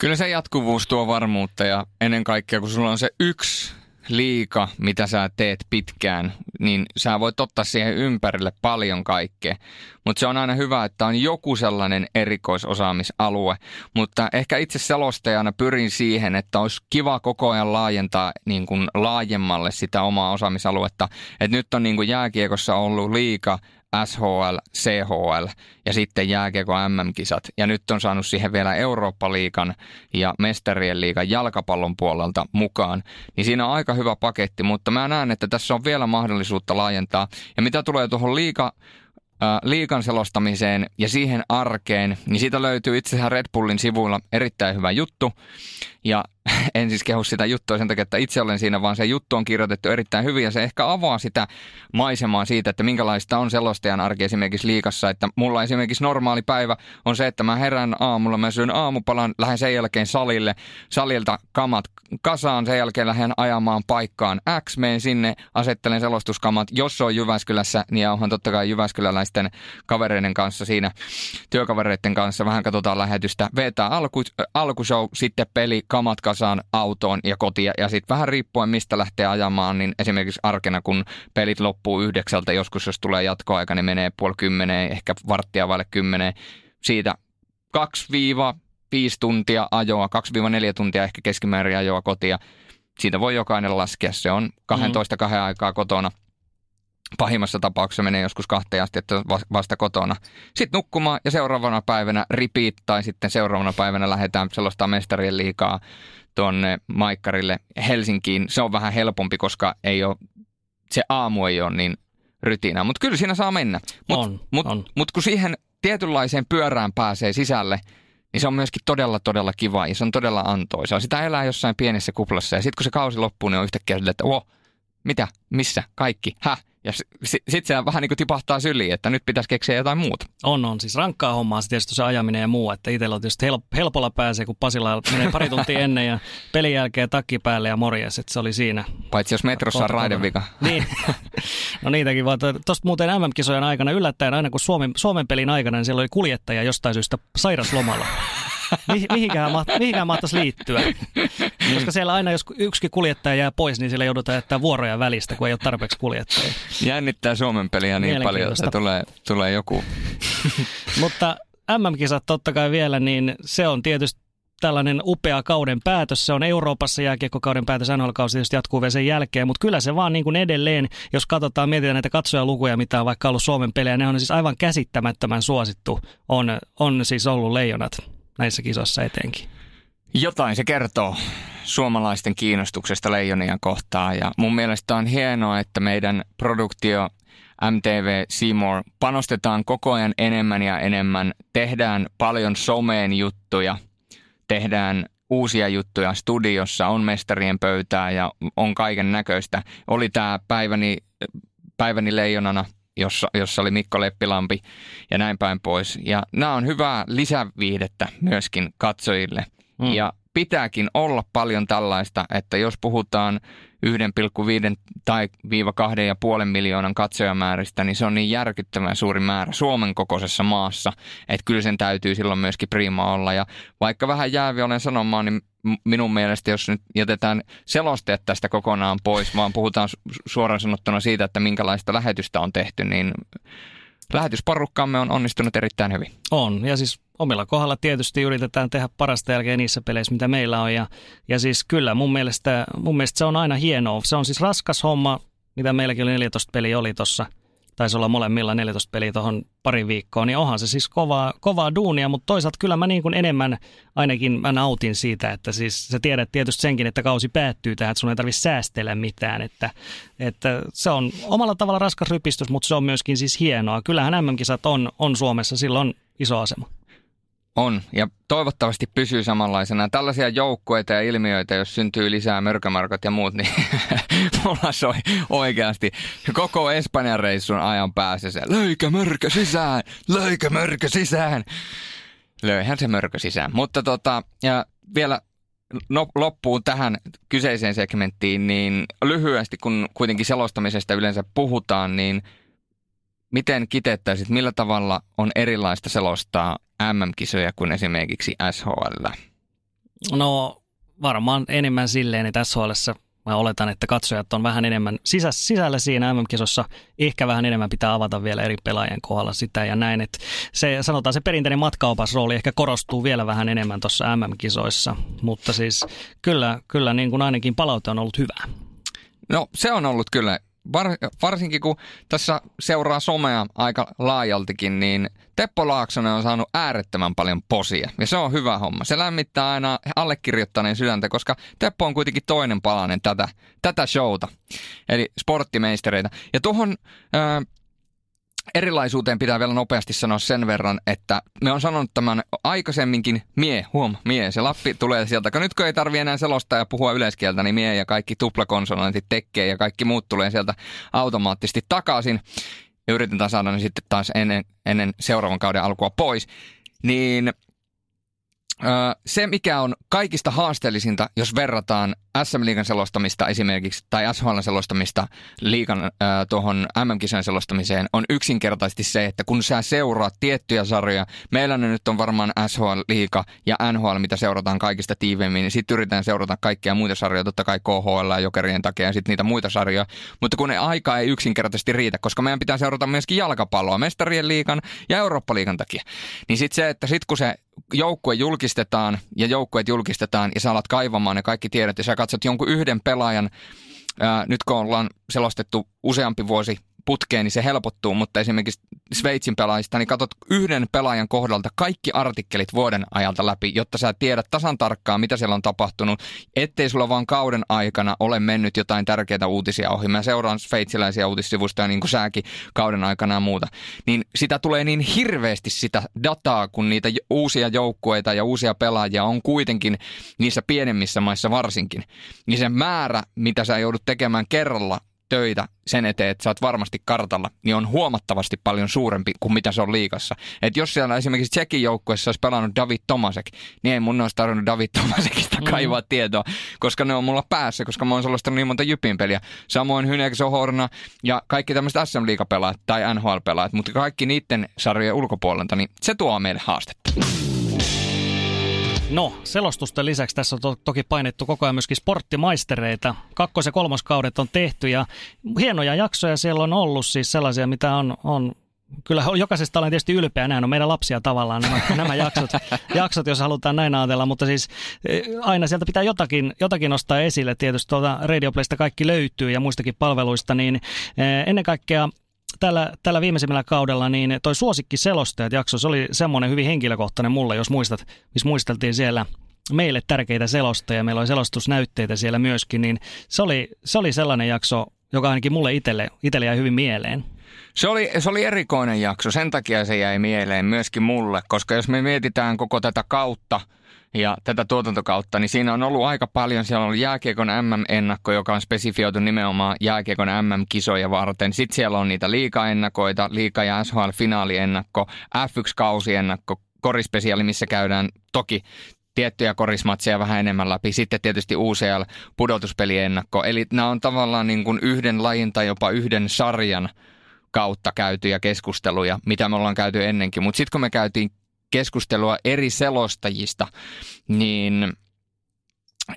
Kyllä se jatkuvuus tuo varmuutta ja ennen kaikkea, kun sulla on se yksi liika, mitä sä teet pitkään, niin sä voit ottaa siihen ympärille paljon kaikkea. Mutta se on aina hyvä, että on joku sellainen erikoisosaamisalue. Mutta ehkä itse selostajana pyrin siihen, että olisi kiva koko ajan laajentaa niin kuin laajemmalle sitä omaa osaamisaluetta. Et nyt on niin kuin jääkiekossa ollut liika SHL, CHL ja sitten jääkiekko MM-kisat. Ja nyt on saanut siihen vielä Eurooppa-liikan ja Mestarien liikan jalkapallon puolelta mukaan. Niin siinä on aika hyvä paketti, mutta mä näen, että tässä on vielä mahdollisuutta laajentaa. Ja mitä tulee tuohon liika liikan selostamiseen ja siihen arkeen, niin siitä löytyy itse asiassa Red Bullin sivuilla erittäin hyvä juttu. Ja en siis kehu sitä juttua sen takia, että itse olen siinä, vaan se juttu on kirjoitettu erittäin hyvin ja se ehkä avaa sitä maisemaa siitä, että minkälaista on selostajan arki esimerkiksi liikassa. Että mulla esimerkiksi normaali päivä on se, että mä herään aamulla, mä syön aamupalan, lähden sen jälkeen salille, salilta kamat kasaan, sen jälkeen lähden ajamaan paikkaan X, menen sinne, asettelen selostuskamat. Jos se on Jyväskylässä, niin onhan totta kai jyväskyläläisten kavereiden kanssa siinä, työkavereiden kanssa, vähän katsotaan lähetystä, vetää alku, alkushow, sitten peli, kamat kasaan autoon ja kotia. Ja sitten vähän riippuen mistä lähtee ajamaan, niin esimerkiksi arkena kun pelit loppuu yhdeksältä, joskus jos tulee jatkoaika, niin menee puoli kymmeneen, ehkä varttia vaille kymmeneen. Siitä 2-5 tuntia ajoa, 2-4 tuntia ehkä keskimäärin ajoa kotia. Siitä voi jokainen laskea. Se on 12 mm. kahden aikaa kotona – Pahimmassa tapauksessa menee joskus kahteen asti, että vasta kotona. Sitten nukkumaan ja seuraavana päivänä repeat tai sitten seuraavana päivänä lähdetään sellaista mestarien liikaa tuonne Maikkarille Helsinkiin. Se on vähän helpompi, koska ei ole, se aamu ei ole niin rytinä. Mutta kyllä siinä saa mennä. Mutta mut, mut kun siihen tietynlaiseen pyörään pääsee sisälle, niin se on myöskin todella, todella kiva ja se on todella antoisaa. Sitä elää jossain pienessä kuplassa ja sitten kun se kausi loppuu, niin on yhtäkkiä sille, että oh, mitä, missä, kaikki, häh? Ja sitten sit se vähän niin kuin tipahtaa syliin, että nyt pitäisi keksiä jotain muuta. On, on. Siis rankkaa hommaa se tietysti se ajaminen ja muu. Että itsellä on tietysti help, helpolla pääsee, kun Pasilla menee pari tuntia ennen ja pelin jälkeen takki päälle ja morjes, että se oli siinä. Paitsi jos metrossa on raidevika. Niin. No niitäkin vaan. Tuosta muuten MM-kisojen aikana yllättäen aina kun Suomen, Suomen pelin aikana, niin siellä oli kuljettaja jostain syystä sairaslomalla. mihinkään, maht- mihinkään mahtaisi liittyä. Koska siellä aina, jos yksikin kuljettaja jää pois, niin siellä joudutaan jättää vuoroja välistä, kun ei ole tarpeeksi kuljettajia. Jännittää Suomen peliä niin paljon, että tulee, tulee joku. Mutta MM-kisat totta kai vielä, niin se on tietysti tällainen upea kauden päätös. Se on Euroopassa jääkiekkokauden päätös, NHL-kausi tietysti jatkuu vielä sen jälkeen, mutta kyllä se vaan niin kuin edelleen, jos katsotaan, mietitään näitä katsojalukuja, mitä on vaikka ollut Suomen pelejä, ne on siis aivan käsittämättömän suosittu, on, on siis ollut leijonat näissä kisoissa etenkin. Jotain se kertoo suomalaisten kiinnostuksesta leijonia kohtaan ja mun mielestä on hienoa, että meidän produktio MTV Seymour panostetaan koko ajan enemmän ja enemmän. Tehdään paljon someen juttuja, tehdään uusia juttuja studiossa, on mestarien pöytää ja on kaiken näköistä. Oli tämä päiväni, päiväni leijonana jossa, jossa oli Mikko Leppilampi ja näin päin pois. Ja nämä on hyvää lisäviihdettä myöskin katsojille. Mm. Ja pitääkin olla paljon tällaista, että jos puhutaan 1,5 tai viiva 2,5 miljoonan katsojamääristä, niin se on niin järkyttävän suuri määrä Suomen kokoisessa maassa, että kyllä sen täytyy silloin myöskin prima olla. Ja vaikka vähän jäävi olen sanomaan, niin minun mielestä, jos nyt jätetään selosteet tästä kokonaan pois, vaan puhutaan suoraan sanottuna siitä, että minkälaista lähetystä on tehty, niin lähetysporukkamme on onnistunut erittäin hyvin. On, ja siis omilla kohdalla tietysti yritetään tehdä parasta jälkeen niissä peleissä, mitä meillä on. Ja, ja siis kyllä mun mielestä, mun mielestä se on aina hienoa. Se on siis raskas homma, mitä meilläkin oli 14 peli oli tuossa taisi olla molemmilla 14 peliä tuohon pari viikkoa, niin onhan se siis kovaa, kovaa duunia, mutta toisaalta kyllä mä niin kuin enemmän ainakin mä nautin siitä, että siis sä tiedät tietysti senkin, että kausi päättyy tähän, että sun ei tarvitse säästellä mitään, että, että se on omalla tavalla raskas rypistys, mutta se on myöskin siis hienoa. Kyllähän MM-kisat on, on Suomessa, silloin iso asema. On, ja toivottavasti pysyy samanlaisena. Tällaisia joukkueita ja ilmiöitä, jos syntyy lisää mörkömarkot ja muut, niin mulla soi oikeasti koko Espanjan reissun ajan päässä se löikä mörkö sisään, löikä mörkö sisään. Löihän se mörkö sisään. Mutta tota, ja vielä no, loppuun tähän kyseiseen segmenttiin, niin lyhyesti, kun kuitenkin selostamisesta yleensä puhutaan, niin miten kiteyttäisit, millä tavalla on erilaista selostaa MM-kisoja kuin esimerkiksi SHL? No varmaan enemmän silleen, että SHLssä mä oletan, että katsojat on vähän enemmän sisä, sisällä siinä MM-kisossa. Ehkä vähän enemmän pitää avata vielä eri pelaajien kohdalla sitä ja näin. Että se, sanotaan se perinteinen matkaopasrooli ehkä korostuu vielä vähän enemmän tuossa MM-kisoissa. Mutta siis kyllä, kyllä niin kuin ainakin palaute on ollut hyvää. No se on ollut kyllä var, varsinkin kun tässä seuraa somea aika laajaltikin, niin Teppo Laaksonen on saanut äärettömän paljon posia. Ja se on hyvä homma. Se lämmittää aina allekirjoittaneen sydäntä, koska Teppo on kuitenkin toinen palanen tätä, tätä showta. Eli sporttimeistereitä. Ja tuohon erilaisuuteen pitää vielä nopeasti sanoa sen verran, että me on sanonut tämän aikaisemminkin mie, huom, mie, se lappi tulee sieltä. Kun nyt kun ei tarvi enää selostaa ja puhua yleiskieltä, niin mie ja kaikki tuplakonsonantit tekee ja kaikki muut tulee sieltä automaattisesti takaisin. Ja yritetään saada ne sitten taas ennen, ennen seuraavan kauden alkua pois. Niin se, mikä on kaikista haasteellisinta, jos verrataan SM-liigan selostamista esimerkiksi tai SHL selostamista liigan äh, tuohon MM-kisojen selostamiseen, on yksinkertaisesti se, että kun sä seuraat tiettyjä sarjoja, meillä ne nyt on varmaan SHL-liiga ja NHL, mitä seurataan kaikista tiiveimmin, niin sitten yritetään seurata kaikkia muita sarjoja, totta kai KHL ja Jokerien takia ja sitten niitä muita sarjoja, mutta kun ne aika ei yksinkertaisesti riitä, koska meidän pitää seurata myöskin jalkapalloa mestarien liigan ja Eurooppa-liigan takia, niin sitten se, että sitten kun se joukkue julkistetaan ja joukkueet julkistetaan ja sä alat kaivamaan ne kaikki tiedot ja sä katsot jonkun yhden pelaajan, ää, nyt kun ollaan selostettu useampi vuosi putkeen, niin se helpottuu, mutta esimerkiksi Sveitsin pelaajista, niin katsot yhden pelaajan kohdalta kaikki artikkelit vuoden ajalta läpi, jotta sä tiedät tasan tarkkaan, mitä siellä on tapahtunut, ettei sulla vaan kauden aikana ole mennyt jotain tärkeitä uutisia ohi. Mä seuraan sveitsiläisiä uutissivustoja niin kuin säkin kauden aikana ja muuta. Niin sitä tulee niin hirveästi sitä dataa, kun niitä uusia joukkueita ja uusia pelaajia on kuitenkin niissä pienemmissä maissa varsinkin. Niin se määrä, mitä sä joudut tekemään kerralla, töitä sen eteen, että sä oot varmasti kartalla, niin on huomattavasti paljon suurempi kuin mitä se on liikassa. Et jos siellä esimerkiksi Tsekin joukkueessa olisi pelannut David Tomasek, niin ei mun olisi tarvinnut David Tomasekista mm. kaivaa mm. tietoa, koska ne on mulla päässä, koska mä oon sellaista niin monta Jypin peliä. Samoin Hynek Sohorna ja kaikki tämmöiset SM liigapelaat tai NHL-pelaat, mutta kaikki niiden sarjojen ulkopuolelta, niin se tuo meille haastetta. No, selostusten lisäksi tässä on to- toki painettu koko ajan myöskin sporttimaistereita. Kakkos- ja kolmoskaudet on tehty ja hienoja jaksoja siellä on ollut, siis sellaisia, mitä on, on Kyllä jokaisesta olen tietysti ylpeä, nämä on meidän lapsia tavallaan nämä, nämä jaksot, jaksot, jos halutaan näin ajatella, mutta siis eh, aina sieltä pitää jotakin, jotakin nostaa esille. Tietysti tuolta Radioplaysta kaikki löytyy ja muistakin palveluista, niin eh, ennen kaikkea tällä, tällä viimeisimmällä kaudella niin toi suosikki selostajat jakso, se oli semmoinen hyvin henkilökohtainen mulle, jos muistat, missä muisteltiin siellä meille tärkeitä selostajia, meillä oli selostusnäytteitä siellä myöskin, niin se oli, se oli sellainen jakso, joka ainakin mulle itselle, itselle jäi hyvin mieleen. Se oli, se oli erikoinen jakso, sen takia se jäi mieleen myöskin mulle, koska jos me mietitään koko tätä kautta – ja tätä tuotantokautta, niin siinä on ollut aika paljon. Siellä on ollut jääkiekon MM-ennakko, joka on spesifioitu nimenomaan jääkiekon MM-kisoja varten. Sitten siellä on niitä liikaennakoita, liika- ja SHL-finaaliennakko, F1-kausiennakko, korispesiaali, missä käydään toki tiettyjä korismatseja vähän enemmän läpi. Sitten tietysti UCL-pudotuspeliennakko. Eli nämä on tavallaan niin kuin yhden lajin tai jopa yhden sarjan kautta käytyjä keskusteluja, mitä me ollaan käyty ennenkin. Mutta sitten kun me käytiin keskustelua eri selostajista, niin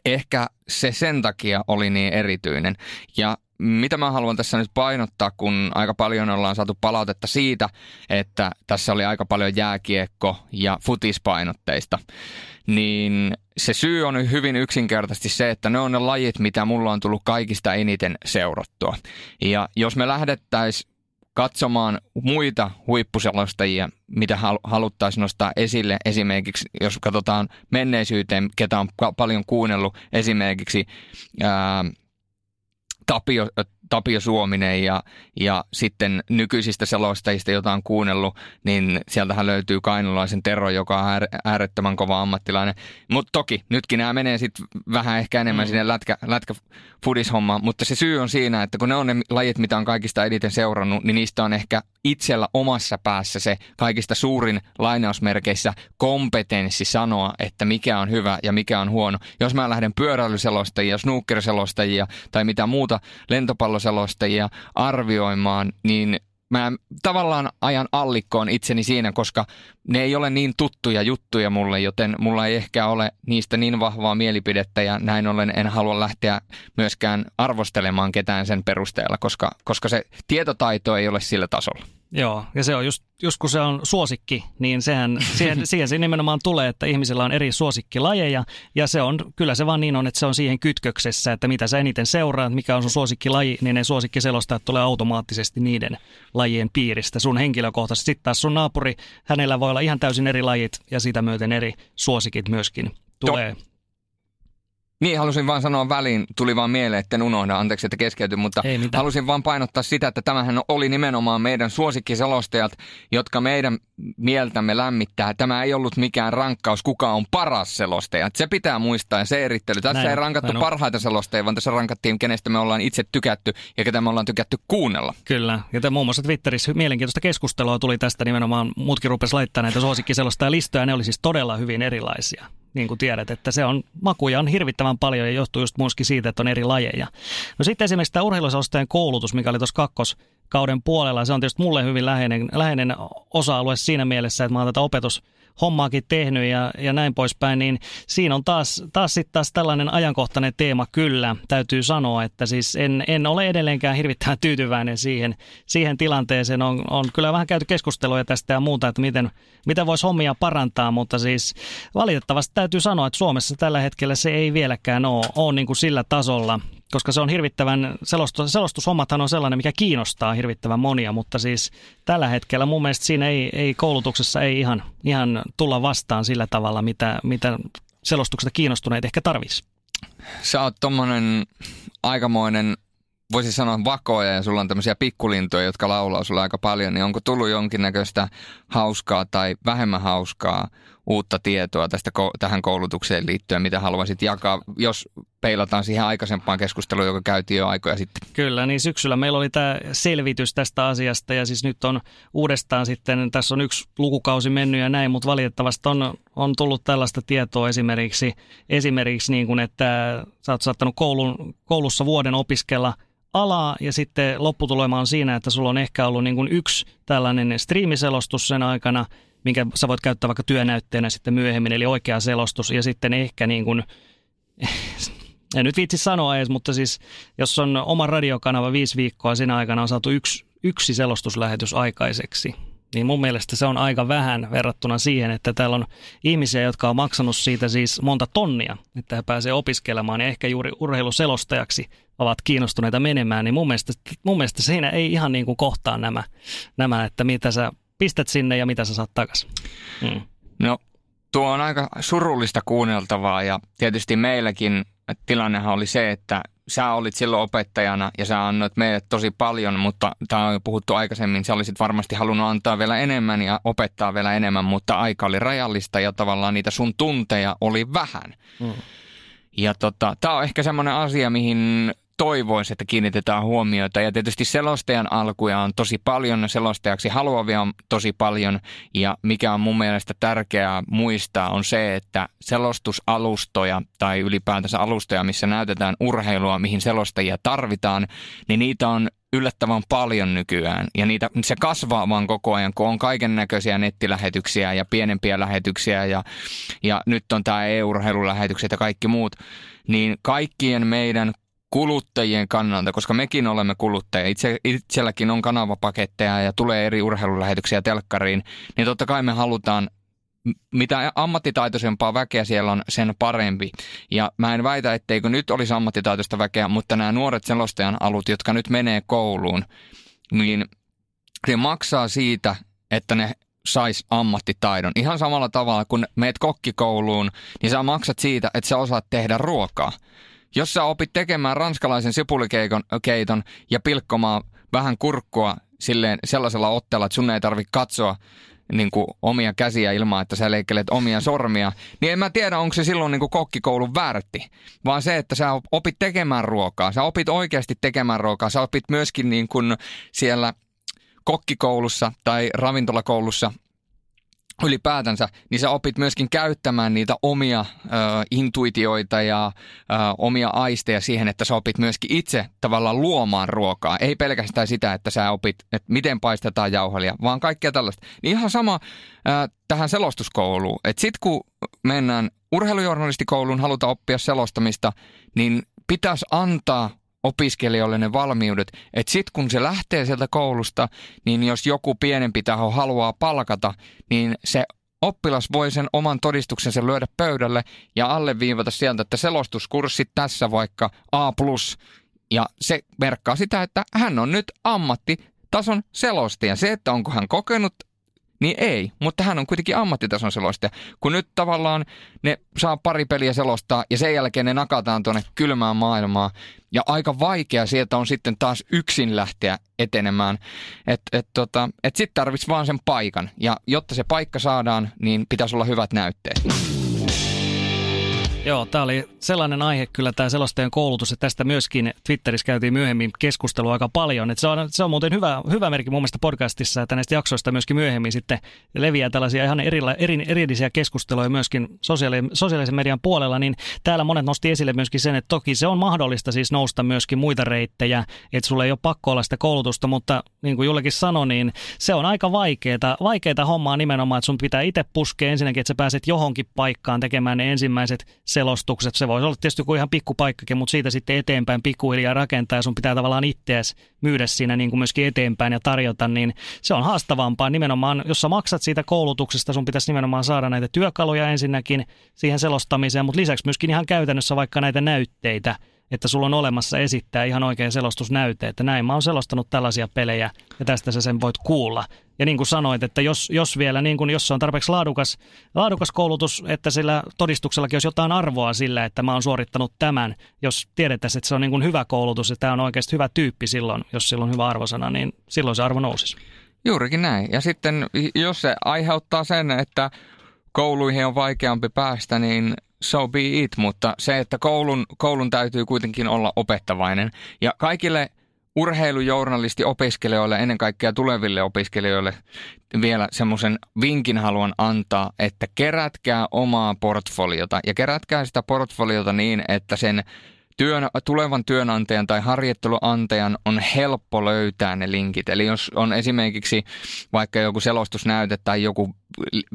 ehkä se sen takia oli niin erityinen. Ja mitä mä haluan tässä nyt painottaa, kun aika paljon ollaan saatu palautetta siitä, että tässä oli aika paljon jääkiekko- ja futispainotteista, niin se syy on hyvin yksinkertaisesti se, että ne on ne lajit, mitä mulla on tullut kaikista eniten seurattua. Ja jos me lähdettäisiin katsomaan muita huippuselostajia, mitä haluttaisiin nostaa esille. Esimerkiksi, jos katsotaan menneisyyteen, ketä on paljon kuunnellut, esimerkiksi ää, Tapio, Tapio Suominen ja, ja sitten nykyisistä selostajista, joita on kuunnellut, niin sieltähän löytyy kainulaisen Tero, joka on äärettömän kova ammattilainen. Mutta toki, nytkin nämä menee sitten vähän ehkä enemmän mm. sinne lätkä, lätkä fudishommaan, mutta se syy on siinä, että kun ne on ne lajit, mitä on kaikista eniten seurannut, niin niistä on ehkä itsellä omassa päässä se kaikista suurin lainausmerkeissä kompetenssi sanoa, että mikä on hyvä ja mikä on huono. Jos mä lähden pyöräilyselostajia, snookerselostajia tai mitä muuta lentopalloselostajia arvioimaan, niin mä tavallaan ajan allikkoon itseni siinä, koska ne ei ole niin tuttuja juttuja mulle, joten mulla ei ehkä ole niistä niin vahvaa mielipidettä ja näin ollen en halua lähteä myöskään arvostelemaan ketään sen perusteella, koska, koska se tietotaito ei ole sillä tasolla. Joo, ja se on just, just kun se on suosikki, niin sehän, siihen, siihen se nimenomaan tulee, että ihmisillä on eri suosikkilajeja, ja se on, kyllä se vaan niin on, että se on siihen kytköksessä, että mitä sä eniten seuraat, mikä on sun suosikkilaji, niin ne suosikkiselostajat tulee automaattisesti niiden lajien piiristä. Sun henkilökohtaisesti, sitten taas sun naapuri, hänellä voi olla ihan täysin eri lajit, ja sitä myöten eri suosikit myöskin tulee. To- niin, halusin vaan sanoa väliin, tuli vaan mieleen, että en unohda, anteeksi, että keskeytyin, mutta halusin vaan painottaa sitä, että tämähän oli nimenomaan meidän suosikkiselostajat, jotka meidän mieltämme lämmittää. Tämä ei ollut mikään rankkaus, kuka on paras selostaja. Se pitää muistaa ja se erittely. Tässä näin, ei rankattu näin parhaita selostajia, vaan tässä rankattiin, kenestä me ollaan itse tykätty ja ketä me ollaan tykätty kuunnella. Kyllä, ja muun muassa Twitterissä mielenkiintoista keskustelua tuli tästä nimenomaan. Muutkin rupesi laittamaan näitä suosikkiselostajalistoja, ne oli siis todella hyvin erilaisia niin kuin tiedät, että se on, makuja on hirvittävän paljon ja johtuu just myöskin siitä, että on eri lajeja. No sitten esimerkiksi tämä urheiluselostajan koulutus, mikä oli tuossa kakkoskauden puolella, se on tietysti mulle hyvin läheinen, läheinen osa-alue siinä mielessä, että mä oon tätä opetus hommaakin tehnyt ja, ja näin poispäin, niin siinä on taas, taas sitten taas tällainen ajankohtainen teema kyllä. Täytyy sanoa, että siis en, en ole edelleenkään hirvittävän tyytyväinen siihen, siihen tilanteeseen. On, on kyllä vähän käyty keskustelua tästä ja muuta, että miten, miten voisi hommia parantaa, mutta siis valitettavasti täytyy sanoa, että Suomessa tällä hetkellä se ei vieläkään ole, ole niin kuin sillä tasolla, koska se on hirvittävän, selostus, selostushommathan on sellainen, mikä kiinnostaa hirvittävän monia, mutta siis tällä hetkellä mun mielestä siinä ei, ei koulutuksessa ei ihan, ihan tulla vastaan sillä tavalla, mitä, mitä selostuksesta kiinnostuneet ehkä tarvisi. Sä oot tommonen aikamoinen voisi sanoa vakoja ja sulla on tämmöisiä pikkulintoja, jotka laulaa sulle aika paljon, niin onko tullut jonkinnäköistä hauskaa tai vähemmän hauskaa uutta tietoa tästä tähän koulutukseen liittyen, mitä haluaisit jakaa, jos peilataan siihen aikaisempaan keskusteluun, joka käytiin jo aikoja sitten. Kyllä, niin syksyllä meillä oli tämä selvitys tästä asiasta ja siis nyt on uudestaan sitten, tässä on yksi lukukausi mennyt ja näin, mutta valitettavasti on, on tullut tällaista tietoa esimerkiksi, esimerkiksi niin kuin, että sä oot saattanut koulun, koulussa vuoden opiskella alaa ja sitten lopputulema on siinä, että sulla on ehkä ollut niin kuin yksi tällainen striimiselostus sen aikana – minkä sä voit käyttää vaikka työnäytteenä sitten myöhemmin, eli oikea selostus, ja sitten ehkä niin kuin, en nyt viitsi sanoa edes, mutta siis jos on oma radiokanava viisi viikkoa, siinä aikana on saatu yksi, yksi selostuslähetys aikaiseksi, niin mun mielestä se on aika vähän verrattuna siihen, että täällä on ihmisiä, jotka on maksanut siitä siis monta tonnia, että he pääsee opiskelemaan ja ehkä juuri urheiluselostajaksi ovat kiinnostuneita menemään, niin mun mielestä, mun mielestä siinä ei ihan niin kuin kohtaa nämä, nämä, että mitä sä pistät sinne ja mitä sä saat takaisin? Hmm. No, tuo on aika surullista kuunneltavaa ja tietysti meilläkin tilannehan oli se, että sä olit silloin opettajana ja sä annoit meille tosi paljon, mutta tämä on jo puhuttu aikaisemmin, sä olisit varmasti halunnut antaa vielä enemmän ja opettaa vielä enemmän, mutta aika oli rajallista ja tavallaan niitä sun tunteja oli vähän. Mm. Ja tota, tämä on ehkä semmoinen asia, mihin toivoisi, että kiinnitetään huomiota. Ja tietysti selostajan alkuja on tosi paljon, selostajaksi haluavia on tosi paljon. Ja mikä on mun mielestä tärkeää muistaa on se, että selostusalustoja tai ylipäätänsä alustoja, missä näytetään urheilua, mihin selostajia tarvitaan, niin niitä on yllättävän paljon nykyään. Ja niitä, se kasvaa vaan koko ajan, kun on kaiken näköisiä nettilähetyksiä ja pienempiä lähetyksiä ja, ja nyt on tämä e-urheilulähetykset ja kaikki muut. Niin kaikkien meidän kuluttajien kannalta, koska mekin olemme kuluttajia. Itse, itselläkin on kanavapaketteja ja tulee eri urheilulähetyksiä telkkariin, niin totta kai me halutaan mitä ammattitaitoisempaa väkeä siellä on, sen parempi. Ja mä en väitä, etteikö nyt olisi ammattitaitoista väkeä, mutta nämä nuoret selostajan alut, jotka nyt menee kouluun, niin ne maksaa siitä, että ne sais ammattitaidon. Ihan samalla tavalla, kun meet kokkikouluun, niin sä maksat siitä, että sä osaat tehdä ruokaa Jos sä opit tekemään ranskalaisen sipulikeiton ja pilkkomaan vähän kurkkua silleen sellaisella otteella, että sun ei tarvitse katsoa niin kuin omia käsiä ilman, että sä leikkelet omia sormia, niin en mä tiedä, onko se silloin niin kuin kokkikoulun värti, vaan se, että sä opit tekemään ruokaa, sä opit oikeasti tekemään ruokaa, sä opit myöskin niin kuin siellä kokkikoulussa tai ravintolakoulussa ylipäätänsä, niin sä opit myöskin käyttämään niitä omia ö, intuitioita ja ö, omia aisteja siihen, että sä opit myöskin itse tavallaan luomaan ruokaa. Ei pelkästään sitä, että sä opit, että miten paistetaan jauhelia, vaan kaikkea tällaista. Niin ihan sama ö, tähän selostuskouluun. Että sit kun mennään urheilujournalistikouluun, halutaan oppia selostamista, niin pitäisi antaa opiskelijoille ne valmiudet, että sitten kun se lähtee sieltä koulusta, niin jos joku pienempi taho haluaa palkata, niin se oppilas voi sen oman todistuksensa lyödä pöydälle ja alleviivata sieltä, että selostuskurssit tässä vaikka A+, ja se merkkaa sitä, että hän on nyt ammattitason selostaja. Se, että onko hän kokenut niin ei, mutta hän on kuitenkin ammattitason selostaja. Kun nyt tavallaan ne saa pari peliä selostaa ja sen jälkeen ne nakataan tuonne kylmään maailmaan. Ja aika vaikea sieltä on sitten taas yksin lähteä etenemään. Että et, tota, et sitten tarvitsisi vaan sen paikan. Ja jotta se paikka saadaan, niin pitäisi olla hyvät näytteet. Joo, tämä oli sellainen aihe kyllä tämä selostajan koulutus, että tästä myöskin Twitterissä käytiin myöhemmin keskustelua aika paljon. Että se, on, se on muuten hyvä, hyvä merkki mun mielestä podcastissa, että näistä jaksoista myöskin myöhemmin sitten leviää tällaisia ihan erila, eri, erillisiä keskusteluja myöskin sosiaali, sosiaalisen median puolella, niin täällä monet nosti esille myöskin sen, että toki se on mahdollista siis nousta myöskin muita reittejä, että sulla ei ole pakko olla sitä koulutusta, mutta niin kuin Jullekin sanoi, niin se on aika vaikeaa, vaikeaa hommaa nimenomaan, että sun pitää itse puskea ensinnäkin, että sä pääset johonkin paikkaan tekemään ne ensimmäiset selostukset. Se voisi olla tietysti joku ihan pikkupaikkakin, mutta siitä sitten eteenpäin pikkuhiljaa rakentaa ja sun pitää tavallaan itseäsi myydä siinä niin kuin myöskin eteenpäin ja tarjota, niin se on haastavampaa nimenomaan, jos sä maksat siitä koulutuksesta, sun pitäisi nimenomaan saada näitä työkaluja ensinnäkin siihen selostamiseen, mutta lisäksi myöskin ihan käytännössä vaikka näitä näytteitä, että sulla on olemassa esittää ihan oikein selostusnäyte, että näin mä oon selostanut tällaisia pelejä ja tästä sä sen voit kuulla. Ja niin kuin sanoit, että jos, jos vielä, niin kuin, jos se on tarpeeksi laadukas, laadukas koulutus, että sillä todistuksellakin olisi jotain arvoa sillä, että mä oon suorittanut tämän, jos tiedettäisiin, että se on niin kuin hyvä koulutus, että tämä on oikeasti hyvä tyyppi silloin, jos sillä on hyvä arvosana, niin silloin se arvo nousisi. Juurikin näin. Ja sitten jos se aiheuttaa sen, että kouluihin on vaikeampi päästä, niin so be it, mutta se, että koulun, koulun täytyy kuitenkin olla opettavainen. Ja kaikille urheilujournalisti-opiskelijoille, ennen kaikkea tuleville opiskelijoille vielä semmoisen vinkin haluan antaa, että kerätkää omaa portfoliota ja kerätkää sitä portfoliota niin, että sen työn, tulevan työnantajan tai harjoitteluantajan on helppo löytää ne linkit. Eli jos on esimerkiksi vaikka joku selostusnäyte tai joku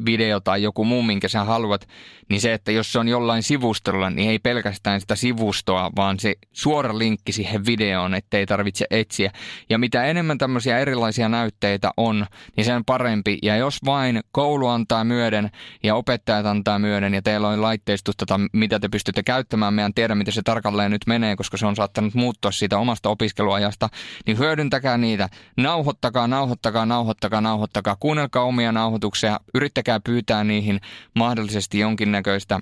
video tai joku muu, minkä sä haluat, niin se, että jos se on jollain sivustolla, niin ei pelkästään sitä sivustoa, vaan se suora linkki siihen videoon, ettei tarvitse etsiä. Ja mitä enemmän tämmöisiä erilaisia näytteitä on, niin sen parempi. Ja jos vain koulu antaa myöden ja opettajat antaa myöden ja teillä on laitteistusta, mitä te pystytte käyttämään, meidän tiedä, miten se tarkalleen nyt menee, koska se on saattanut muuttua siitä omasta opiskeluajasta, niin hyödyntäkää niitä. Nauhoittakaa, nauhoittakaa, nauhoittakaa, nauhoittakaa. Kuunnelkaa omia nauhoituksia yrittäkää pyytää niihin mahdollisesti jonkinnäköistä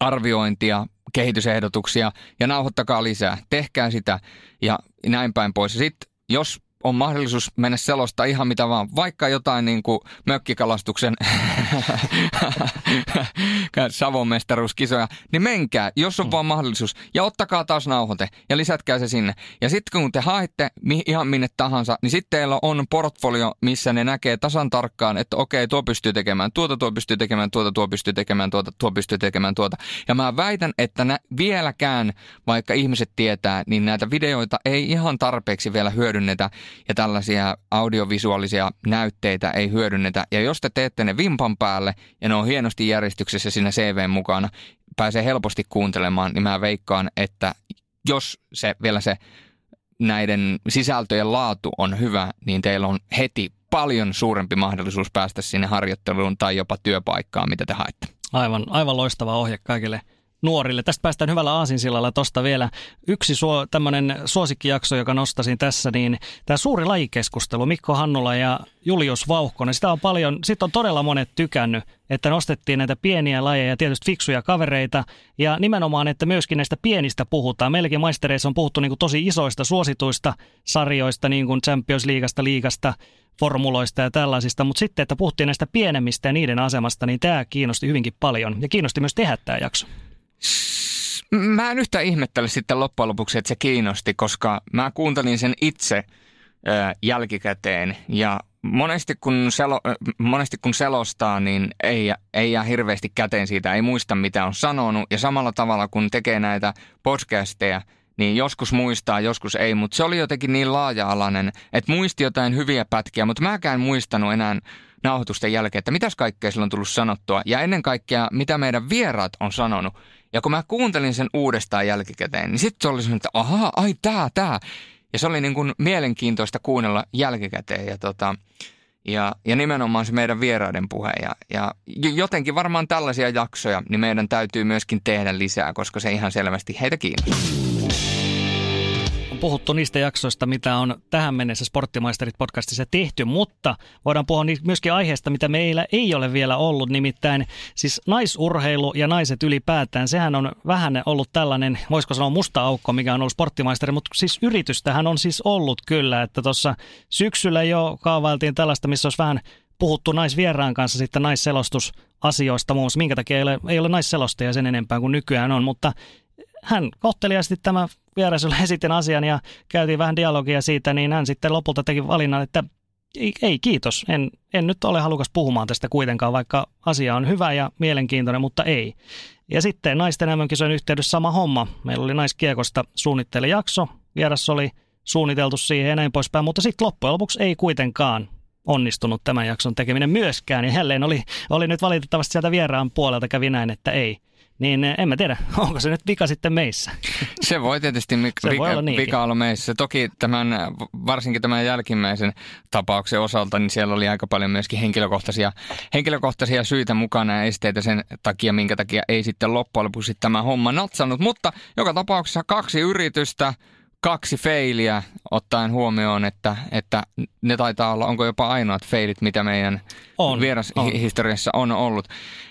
arviointia, kehitysehdotuksia ja nauhoittakaa lisää. Tehkää sitä ja näin päin pois. Sitten jos on mahdollisuus mennä selostaa ihan mitä vaan, vaikka jotain niin kuin mökkikalastuksen savonmestaruuskisoja, niin menkää, jos on mm. vaan mahdollisuus. Ja ottakaa taas nauhoite ja lisätkää se sinne. Ja sitten kun te haette ihan minne tahansa, niin sitten teillä on portfolio, missä ne näkee tasan tarkkaan, että okei, tuo pystyy tekemään tuota, tuo pystyy tekemään tuota, tuo pystyy tekemään tuota, tuo pystyy tekemään tuota. Ja mä väitän, että nä- vieläkään, vaikka ihmiset tietää, niin näitä videoita ei ihan tarpeeksi vielä hyödynnetä ja tällaisia audiovisuaalisia näytteitä ei hyödynnetä. Ja jos te teette ne vimpan päälle ja ne on hienosti järjestyksessä siinä CV mukana, pääsee helposti kuuntelemaan, niin mä veikkaan, että jos se vielä se näiden sisältöjen laatu on hyvä, niin teillä on heti paljon suurempi mahdollisuus päästä sinne harjoitteluun tai jopa työpaikkaan, mitä te haette. Aivan, aivan loistava ohje kaikille nuorille. Tästä päästään hyvällä aasinsillalla tuosta vielä yksi suo, tämmöinen suosikkijakso, joka nostasin tässä, niin tämä suuri lajikeskustelu, Mikko Hannula ja Julius Vauhkonen, sitä on paljon, sit on todella monet tykännyt, että nostettiin näitä pieniä lajeja, tietysti fiksuja kavereita, ja nimenomaan, että myöskin näistä pienistä puhutaan. Meilläkin maistereissa on puhuttu niin kuin tosi isoista, suosituista sarjoista, niin kuin Champions Leagueasta, liigasta, formuloista ja tällaisista, mutta sitten, että puhuttiin näistä pienemmistä ja niiden asemasta, niin tämä kiinnosti hyvinkin paljon, ja kiinnosti myös tehdä tämä jakso. Mä en yhtä ihmettele sitten loppujen lopuksi, että se kiinnosti, koska mä kuuntelin sen itse jälkikäteen. Ja monesti kun, selo, monesti kun selostaa, niin ei, ei jää hirveästi käteen siitä, ei muista mitä on sanonut. Ja samalla tavalla kun tekee näitä podcasteja, niin joskus muistaa, joskus ei, mutta se oli jotenkin niin laaja-alainen, että muisti jotain hyviä pätkiä, mutta mäkään muistanut enää nauhoitusten jälkeen, että mitäs kaikkea sillä on tullut sanottua ja ennen kaikkea mitä meidän vieraat on sanonut. Ja kun mä kuuntelin sen uudestaan jälkikäteen, niin sitten se oli sellainen, että ahaa, ai tää, tää. Ja se oli niin kuin mielenkiintoista kuunnella jälkikäteen ja, tota, ja, ja nimenomaan se meidän vieraiden puhe. Ja, ja jotenkin varmaan tällaisia jaksoja, niin meidän täytyy myöskin tehdä lisää, koska se ihan selvästi heitä kiinnostaa puhuttu niistä jaksoista, mitä on tähän mennessä Sporttimaisterit podcastissa tehty, mutta voidaan puhua myöskin aiheesta, mitä meillä ei ole vielä ollut, nimittäin siis naisurheilu ja naiset ylipäätään. Sehän on vähän ollut tällainen, voisiko sanoa musta aukko, mikä on ollut Sporttimaisteri, mutta siis yritystähän on siis ollut kyllä, että tuossa syksyllä jo kaavailtiin tällaista, missä olisi vähän puhuttu naisvieraan kanssa sitten naisselostusasioista muun muassa, minkä takia ei ole, ei ole naisselostaja sen enempää kuin nykyään on, mutta hän kohteliaasti tämä vieras, jolle esitin asian ja käytiin vähän dialogia siitä, niin hän sitten lopulta teki valinnan, että ei, ei kiitos, en, en nyt ole halukas puhumaan tästä kuitenkaan, vaikka asia on hyvä ja mielenkiintoinen, mutta ei. Ja sitten naisten mm yhteydessä sama homma. Meillä oli naiskiekosta suunnittele jakso, vieras oli suunniteltu siihen ja näin poispäin, mutta sitten loppujen lopuksi ei kuitenkaan onnistunut tämän jakson tekeminen myöskään. Ja jälleen oli, oli nyt valitettavasti sieltä vieraan puolelta kävi näin, että ei niin eh, en mä tiedä, onko se nyt vika sitten meissä. Se voi tietysti mik- se vika, voi olla vika olla meissä. Toki tämän, varsinkin tämän jälkimmäisen tapauksen osalta, niin siellä oli aika paljon myöskin henkilökohtaisia, henkilökohtaisia syitä mukana ja esteitä sen takia, minkä takia ei sitten loppujen lopuksi tämä homma natsannut. Mutta joka tapauksessa kaksi yritystä, kaksi feiliä ottaen huomioon, että, että ne taitaa olla, onko jopa ainoat feilit, mitä meidän on, vierashistoriassa on. on ollut.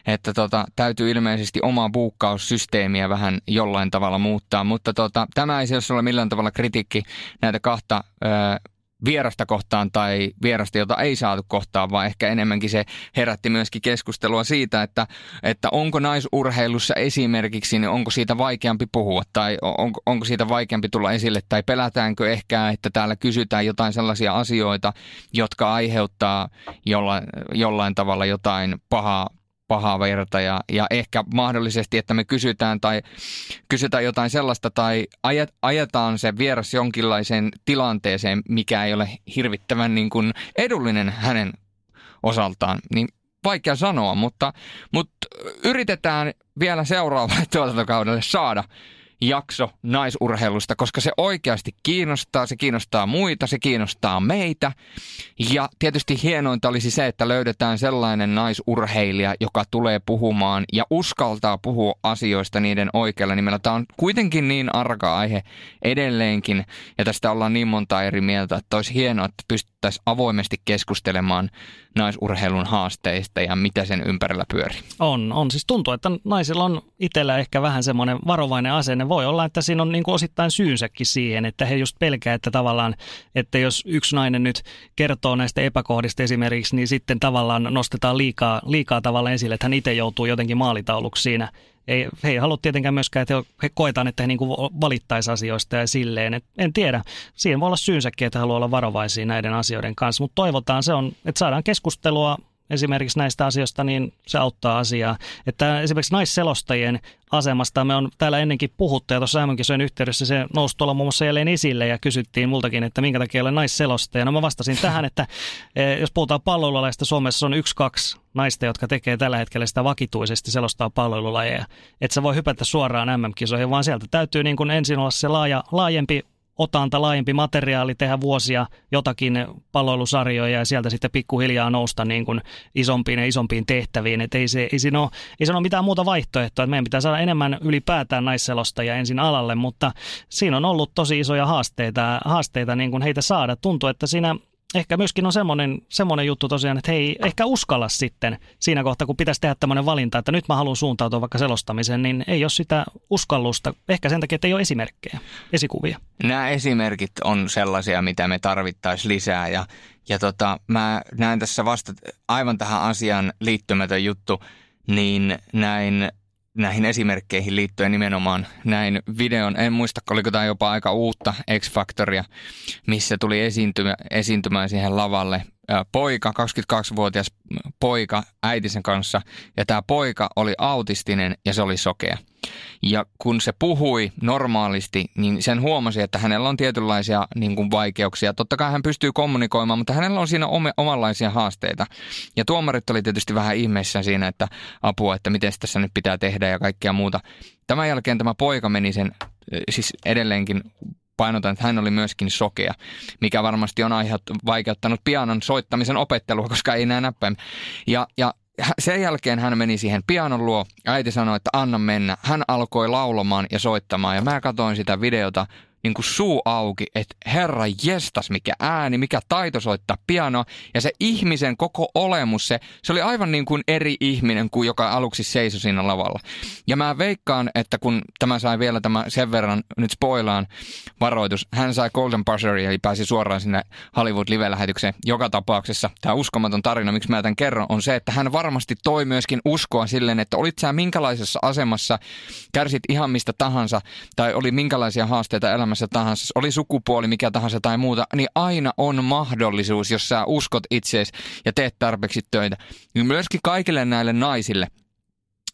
Että tota, täytyy ilmeisesti omaa buukkaussysteemiä vähän jollain tavalla muuttaa, mutta tota, tämä ei siis ole millään tavalla kritiikki näitä kahta ö, vierasta kohtaan tai vierasta, jota ei saatu kohtaan, vaan ehkä enemmänkin se herätti myöskin keskustelua siitä, että, että onko naisurheilussa esimerkiksi, niin onko siitä vaikeampi puhua tai onko, onko siitä vaikeampi tulla esille tai pelätäänkö ehkä, että täällä kysytään jotain sellaisia asioita, jotka aiheuttaa jollain, jollain tavalla jotain pahaa pahaa verta ja, ja ehkä mahdollisesti, että me kysytään tai kysytään jotain sellaista tai ajet, ajetaan se vieras jonkinlaiseen tilanteeseen, mikä ei ole hirvittävän niin kuin edullinen hänen osaltaan, niin vaikea sanoa, mutta, mutta yritetään vielä seuraavalle tuotantokaudelle saada jakso naisurheilusta, koska se oikeasti kiinnostaa, se kiinnostaa muita, se kiinnostaa meitä. Ja tietysti hienointa olisi se, että löydetään sellainen naisurheilija, joka tulee puhumaan ja uskaltaa puhua asioista niiden oikealla nimellä. Tämä on kuitenkin niin arka aihe edelleenkin, ja tästä ollaan niin monta eri mieltä, että olisi hienoa, että pystyttäisiin avoimesti keskustelemaan naisurheilun haasteista ja mitä sen ympärillä pyörii. On, on. Siis tuntuu, että naisilla on itsellä ehkä vähän semmoinen varovainen asenne. Voi olla, että siinä on niin kuin osittain syynsäkin siihen, että he just pelkää, että tavallaan, että jos yksi nainen nyt kertoo näistä epäkohdista esimerkiksi, niin sitten tavallaan nostetaan liikaa, liikaa tavallaan esille, että hän itse joutuu jotenkin maalitauluksi siinä ei, he ei halua tietenkään myöskään, että he, he koetaan, että he niin valittaisi asioista ja silleen. Et en tiedä, siihen voi olla syynsäkin, että haluaa olla varovaisia näiden asioiden kanssa, mutta toivotaan se on, että saadaan keskustelua esimerkiksi näistä asioista, niin se auttaa asiaa. Että esimerkiksi naisselostajien asemasta me on täällä ennenkin puhuttu ja tuossa mm yhteydessä se nousi tuolla muun muassa jälleen esille ja kysyttiin multakin, että minkä takia olen naisselostaja. No mä vastasin tähän, että eh, jos puhutaan palloilulaista, Suomessa on yksi, kaksi naista, jotka tekee tällä hetkellä sitä vakituisesti selostaa palloilulajeja. Että se voi hypätä suoraan MM-kisoihin, vaan sieltä täytyy niin kuin ensin olla se laaja, laajempi otanta, laajempi materiaali, tehdä vuosia jotakin palloilusarjoja ja sieltä sitten pikkuhiljaa nousta niin kuin isompiin ja isompiin tehtäviin. Et ei, se, ei, siinä ole, ei siinä ole mitään muuta vaihtoehtoa, että meidän pitää saada enemmän ylipäätään naisselostajia ensin alalle, mutta siinä on ollut tosi isoja haasteita, haasteita niin kuin heitä saada. Tuntuu, että siinä ehkä myöskin on semmoinen, semmoinen juttu tosiaan, että hei, ehkä uskalla sitten siinä kohtaa, kun pitäisi tehdä tämmöinen valinta, että nyt mä haluan suuntautua vaikka selostamiseen, niin ei ole sitä uskallusta. Ehkä sen takia, että ei ole esimerkkejä, esikuvia. Nämä esimerkit on sellaisia, mitä me tarvittaisiin lisää ja, ja tota, mä näen tässä vasta aivan tähän asiaan liittymätön juttu, niin näin näihin esimerkkeihin liittyen nimenomaan näin videon, en muista, oliko tämä jopa aika uutta X-Factoria, missä tuli esiintymä, esiintymään siihen lavalle poika, 22-vuotias poika äitisen kanssa, ja tämä poika oli autistinen ja se oli sokea. Ja kun se puhui normaalisti, niin sen huomasi, että hänellä on tietynlaisia niin kuin vaikeuksia. Totta kai hän pystyy kommunikoimaan, mutta hänellä on siinä ome, omanlaisia haasteita. Ja tuomarit oli tietysti vähän ihmeessä siinä, että apua, että miten tässä nyt pitää tehdä ja kaikkea muuta. Tämän jälkeen tämä poika meni sen, siis edelleenkin painotan, että hän oli myöskin sokea, mikä varmasti on aiheut, vaikeuttanut pianon soittamisen opettelua, koska ei näe näppäin. Ja, ja sen jälkeen hän meni siihen pianon luo. Äiti sanoi, että anna mennä. Hän alkoi laulamaan ja soittamaan ja mä katsoin sitä videota niin kuin suu auki, että herra jestas, mikä ääni, mikä taito soittaa pianoa. Ja se ihmisen koko olemus, se, se oli aivan niin kuin eri ihminen kuin joka aluksi seisoi siinä lavalla. Ja mä veikkaan, että kun tämä sai vielä tämä sen verran, nyt spoilaan varoitus, hän sai Golden Buzzer eli pääsi suoraan sinne Hollywood live-lähetykseen. Joka tapauksessa tämä uskomaton tarina, miksi mä tämän kerron, on se, että hän varmasti toi myöskin uskoa silleen, että olit sä minkälaisessa asemassa, kärsit ihan mistä tahansa, tai oli minkälaisia haasteita elämässä elämässä tahansa, oli sukupuoli mikä tahansa tai muuta, niin aina on mahdollisuus, jos sä uskot itseesi ja teet tarpeeksi töitä. Niin myöskin kaikille näille naisille,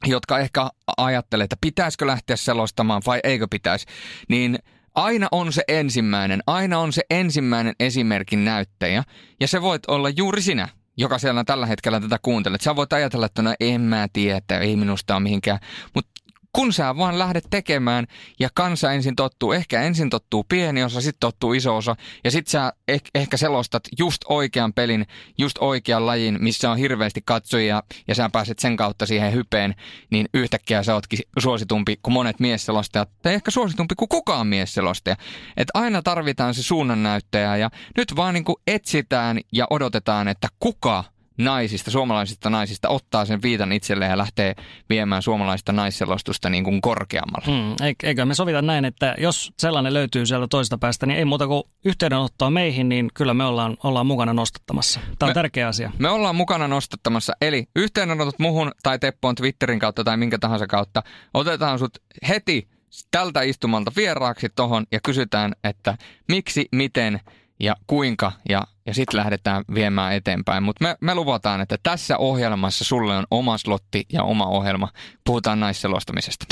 jotka ehkä ajattelee, että pitäisikö lähteä selostamaan vai eikö pitäisi, niin aina on se ensimmäinen, aina on se ensimmäinen esimerkin näyttäjä, ja se voit olla juuri sinä, joka siellä tällä hetkellä tätä kuuntelet. Sä voit ajatella, että no en mä tiedä, ei minusta ole mihinkään, mutta kun sä vaan lähdet tekemään ja kansa ensin tottuu, ehkä ensin tottuu pieni osa, sitten tottuu iso osa ja sitten sä eh- ehkä selostat just oikean pelin, just oikean lajin, missä on hirveästi katsojia ja sä pääset sen kautta siihen hypeen, niin yhtäkkiä sä ootkin suositumpi kuin monet miesselostajat tai ehkä suositumpi kuin kukaan miesselostaja. Että aina tarvitaan se suunnannäyttäjä ja nyt vaan niin etsitään ja odotetaan, että kuka naisista, suomalaisista naisista ottaa sen viitan itselleen ja lähtee viemään suomalaista naisselostusta niin kuin korkeammalle. Hmm, eikö me sovita näin, että jos sellainen löytyy sieltä toisesta päästä, niin ei muuta kuin yhteydenottoa meihin, niin kyllä me ollaan, ollaan mukana nostattamassa. Tämä on me, tärkeä asia. Me ollaan mukana nostattamassa, eli yhteydenotot muhun tai Teppoon Twitterin kautta tai minkä tahansa kautta. Otetaan sut heti tältä istumalta vieraaksi tohon ja kysytään, että miksi, miten ja kuinka ja, ja sitten lähdetään viemään eteenpäin. Mutta me, me luvataan, että tässä ohjelmassa sulle on oma slotti ja oma ohjelma. Puhutaan naisselostamisesta.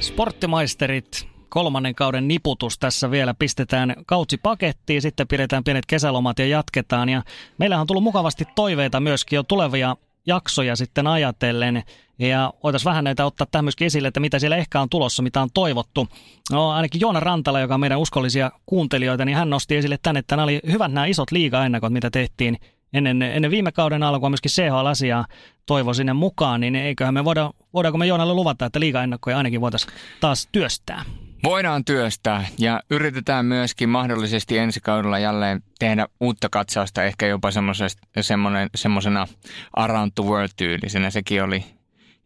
Sporttimaisterit, kolmannen kauden niputus tässä vielä. Pistetään kautsi pakettiin, sitten pidetään pienet kesälomat ja jatketaan. Ja meillähän on tullut mukavasti toiveita myöskin jo tulevia jaksoja sitten ajatellen. Ja voitaisiin vähän näitä ottaa tähän myöskin esille, että mitä siellä ehkä on tulossa, mitä on toivottu. No ainakin Joona Rantala, joka on meidän uskollisia kuuntelijoita, niin hän nosti esille tänne, että nämä oli hyvät nämä isot liiga-ennakot, mitä tehtiin ennen, ennen viime kauden alkua myöskin CHL-asiaa toivo sinne mukaan, niin eiköhän me voida, voidaanko me Joonalle luvata, että liiga-ennakkoja ainakin voitaisiin taas työstää? Voidaan työstää ja yritetään myöskin mahdollisesti ensi kaudella jälleen tehdä uutta katsausta, ehkä jopa semmoisena Around the World-tyylisenä. Sekin oli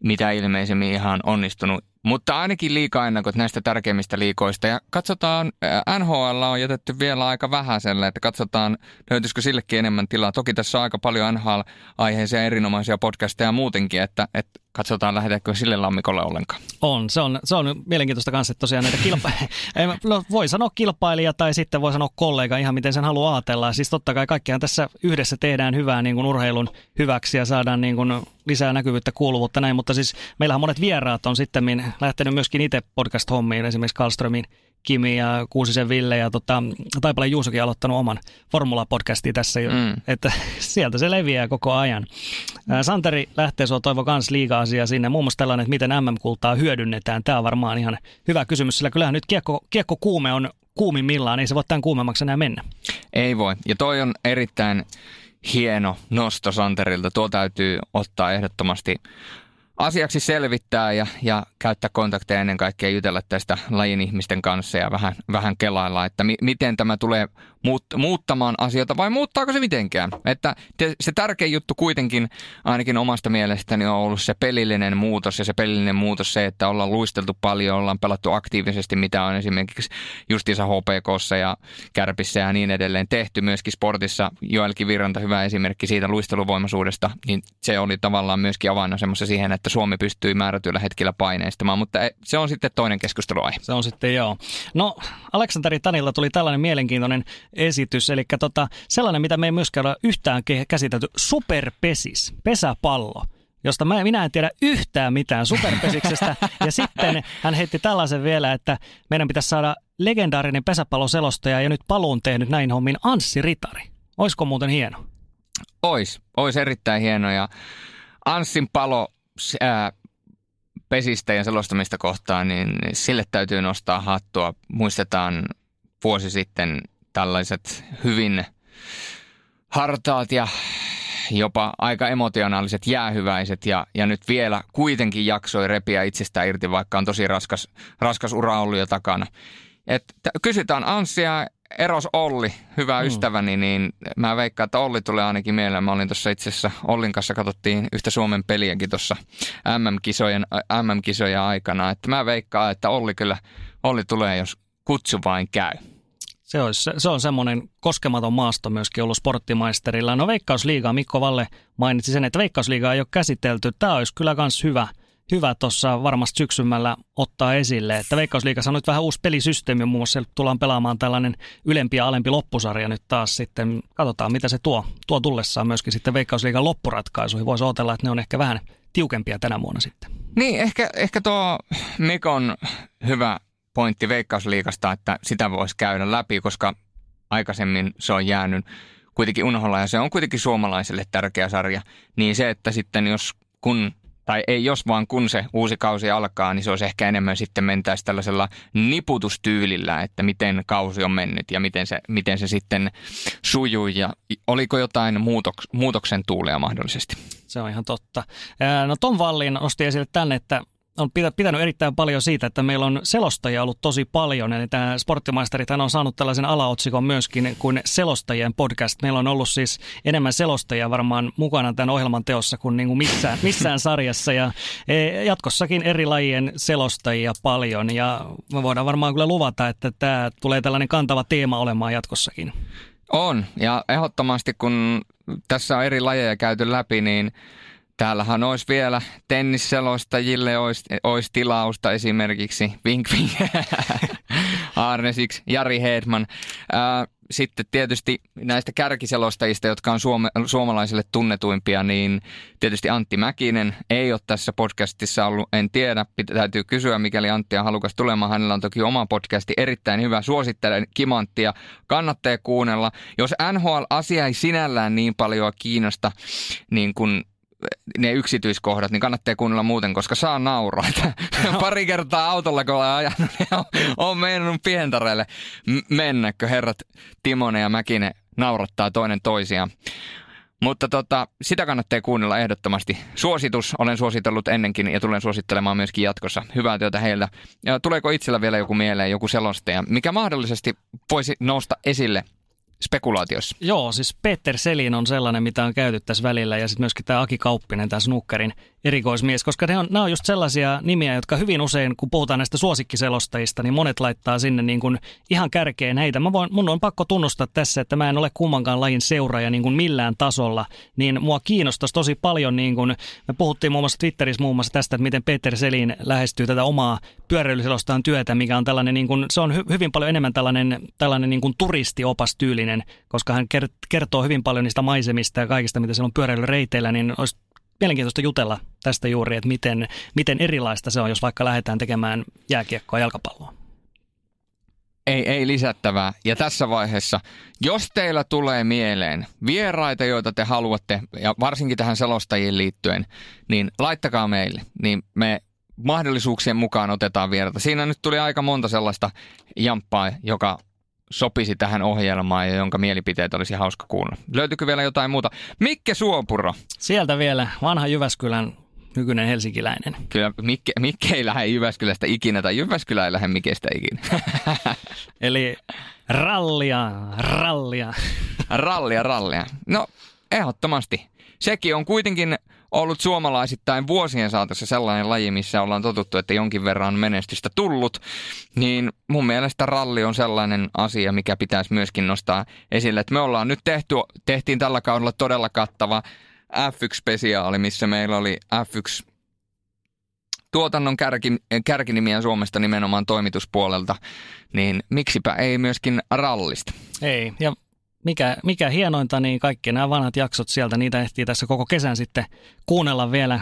mitä ilmeisemmin ihan onnistunut. Mutta ainakin liika-ennakot näistä tärkeimmistä liikoista. Ja katsotaan, NHL on jätetty vielä aika vähäiselle, että katsotaan löytyisikö sillekin enemmän tilaa. Toki tässä on aika paljon NHL-aiheisia erinomaisia podcasteja muutenkin, että, että katsotaan lähdetäänkö sille lammikolle ollenkaan. On, se on, se on mielenkiintoista kanssa, että tosiaan näitä kilpa... no, voi sanoa kilpailija tai sitten voi sanoa kollega ihan miten sen haluaa ajatella. Siis totta kai kaikkiaan tässä yhdessä tehdään hyvää niin kuin urheilun hyväksi ja saadaan niin kuin lisää näkyvyyttä, kuuluvuutta näin, mutta siis meillähän monet vieraat on sitten lähtenyt myöskin itse podcast-hommiin, esimerkiksi Karlströmin Kimi ja Kuusisen Ville ja tota, Taipaleen Juusokin aloittanut oman Formula-podcastin tässä jo, mm. että sieltä se leviää koko ajan. Santeri lähtee sua toivo kans liiga-asia sinne, muun muassa tällainen, että miten MM-kultaa hyödynnetään. Tämä on varmaan ihan hyvä kysymys, sillä kyllähän nyt kiekko, kiekko kuume on kuumimmillaan, ei se voi tämän kuumemmaksi enää mennä. Ei voi, ja toi on erittäin hieno nosto Santerilta. Tuo täytyy ottaa ehdottomasti asiaksi selvittää ja, ja käyttää kontakteja ennen kaikkea jutella tästä lajin ihmisten kanssa ja vähän, vähän kelailla, että mi, miten tämä tulee muut, muuttamaan asioita vai muuttaako se mitenkään. Että se tärkein juttu kuitenkin ainakin omasta mielestäni on ollut se pelillinen muutos ja se pelillinen muutos se, että ollaan luisteltu paljon, ollaan pelattu aktiivisesti, mitä on esimerkiksi justiinsa HPKssa ja Kärpissä ja niin edelleen tehty myöskin sportissa. Joel Kiviranta hyvä esimerkki siitä luisteluvoimaisuudesta, niin se oli tavallaan myöskin semmoista siihen, että Suomi pystyy määrätyillä hetkillä paineistamaan, mutta se on sitten toinen keskusteluaihe. Se on sitten joo. No, Aleksanteri Tanilla tuli tällainen mielenkiintoinen esitys, eli tota, sellainen, mitä me ei myöskään ole yhtään käsitelty, superpesis, pesäpallo josta mä, minä en tiedä yhtään mitään superpesiksestä. ja sitten hän heitti tällaisen vielä, että meidän pitäisi saada legendaarinen pesäpalloselostaja ja nyt paluun tehnyt näin hommin Anssi Ritari. Oisko muuten hieno? Ois, ois erittäin hieno ja Anssin palo ää, pesistä ja selostamista kohtaan, niin sille täytyy nostaa hattua. Muistetaan vuosi sitten tällaiset hyvin hartaat ja jopa aika emotionaaliset jäähyväiset ja, ja nyt vielä kuitenkin jaksoi repiä itsestään irti, vaikka on tosi raskas, raskas ura ollut jo takana. Et, kysytään Anssia, Eros Olli, hyvä mm. ystäväni, niin mä veikkaan, että Olli tulee ainakin mieleen. Mä olin tuossa itse asiassa Ollin kanssa katsottiin yhtä Suomen peliäkin tuossa MM-kisojen, MM-kisojen aikana. Että mä veikkaan, että Olli kyllä, Olli tulee, jos kutsu vain käy. Se, olisi, se on semmoinen koskematon maasto myöskin ollut sporttimaisterilla. No Veikkausliigaa, Mikko Valle mainitsi sen, että Veikkausliigaa ei ole käsitelty. Tämä olisi kyllä myös hyvä, hyvä tuossa varmasti syksymällä ottaa esille. Että Veikkausliigassa on nyt vähän uusi pelisysteemi, muun muassa tullaan pelaamaan tällainen ylempi ja alempi loppusarja nyt taas sitten. Katsotaan, mitä se tuo, tuo tullessaan myöskin sitten Veikkausliigan loppuratkaisuihin. Voisi ajatella, että ne on ehkä vähän tiukempia tänä vuonna sitten. Niin, ehkä, ehkä tuo Mikon hyvä pointti Veikkausliikasta, että sitä voisi käydä läpi, koska aikaisemmin se on jäänyt kuitenkin unholla ja se on kuitenkin suomalaiselle tärkeä sarja. Niin se, että sitten jos kun tai ei jos vaan kun se uusi kausi alkaa, niin se olisi ehkä enemmän sitten mentäisi tällaisella niputustyylillä, että miten kausi on mennyt ja miten se, miten se sitten sujuu ja oliko jotain muutoks, muutoksen tuulia mahdollisesti. Se on ihan totta. No Tom Vallin nosti esille tänne, että on pitänyt erittäin paljon siitä, että meillä on selostajia ollut tosi paljon. Eli tämä Sporttimaisterit on saanut tällaisen alaotsikon myöskin kuin selostajien podcast. Meillä on ollut siis enemmän selostajia varmaan mukana tämän ohjelman teossa kuin, niin kuin missään, missään sarjassa. Ja e, jatkossakin eri lajien selostajia paljon. Ja me voidaan varmaan kyllä luvata, että tämä tulee tällainen kantava teema olemaan jatkossakin. On, ja ehdottomasti kun tässä on eri lajeja käyty läpi, niin Täällähän olisi vielä tennisselostajille olisi, olisi tilausta esimerkiksi Vink Vink, Arnesiksi, Jari Hedman. Sitten tietysti näistä kärkiselostajista, jotka on suome, suomalaisille tunnetuimpia, niin tietysti Antti Mäkinen ei ole tässä podcastissa ollut, en tiedä, täytyy kysyä, mikäli Antti on halukas tulemaan. Hänellä on toki oma podcasti, erittäin hyvä, suosittelen Kimanttia, kannattaa kuunnella. Jos NHL-asia ei sinällään niin paljon kiinnosta, niin kuin ne yksityiskohdat, niin kannattaa kuunnella muuten, koska saa nauraa. Pari kertaa autolla, kun olen ajanut, niin on, on meinannut pientareille mennäkö herrat Timonen ja Mäkinen naurattaa toinen toisiaan. Mutta tota, sitä kannattaa kuunnella ehdottomasti. Suositus, olen suositellut ennenkin ja tulen suosittelemaan myöskin jatkossa. Hyvää työtä heiltä. Ja tuleeko itsellä vielä joku mieleen, joku selostaja, mikä mahdollisesti voisi nousta esille spekulaatiossa. Joo, siis Peter Selin on sellainen, mitä on käyty tässä välillä ja sitten myöskin tämä Aki Kauppinen, tämä snookerin erikoismies, koska ne on, nämä on just sellaisia nimiä, jotka hyvin usein, kun puhutaan näistä suosikkiselostajista, niin monet laittaa sinne niin kuin ihan kärkeen heitä. Mä voin, mun on pakko tunnustaa tässä, että mä en ole kummankaan lajin seuraaja niin kuin millään tasolla, niin mua kiinnostaisi tosi paljon, niin kuin me puhuttiin muun muassa Twitterissä muun muassa tästä, että miten Peter Selin lähestyy tätä omaa pyöräilyselostaan työtä, mikä on tällainen, niin kuin, se on hy, hyvin paljon enemmän tällainen, tällainen niin kuin turistiopastyylinen, koska hän kertoo hyvin paljon niistä maisemista ja kaikista, mitä siellä on pyöräilyreiteillä, niin olisi mielenkiintoista jutella tästä juuri, että miten, miten erilaista se on, jos vaikka lähdetään tekemään jääkiekkoa ja jalkapalloa. Ei, ei lisättävää. Ja tässä vaiheessa, jos teillä tulee mieleen vieraita, joita te haluatte, ja varsinkin tähän selostajiin liittyen, niin laittakaa meille. Niin me mahdollisuuksien mukaan otetaan vieraita. Siinä nyt tuli aika monta sellaista jamppaa, joka sopisi tähän ohjelmaan ja jonka mielipiteet olisi hauska kuulla. Löytyykö vielä jotain muuta? Mikke Suopuro. Sieltä vielä vanha Jyväskylän nykyinen helsinkiläinen. Kyllä Mikke, Mikke ei lähde Jyväskylästä ikinä tai Jyväskylä ei lähde Mikestä ikinä. Eli rallia, rallia. rallia, rallia. No ehdottomasti. Sekin on kuitenkin ollut suomalaisittain vuosien saatossa sellainen laji, missä ollaan totuttu, että jonkin verran on menestystä tullut, niin mun mielestä ralli on sellainen asia, mikä pitäisi myöskin nostaa esille. Että me ollaan nyt tehty, tehtiin tällä kaudella todella kattava F1-spesiaali, missä meillä oli F1 tuotannon kärki, kärkinimiä Suomesta nimenomaan toimituspuolelta, niin miksipä ei myöskin rallista. Ei, ja mikä, mikä hienointa, niin kaikki nämä vanhat jaksot sieltä, niitä ehtii tässä koko kesän sitten kuunnella vielä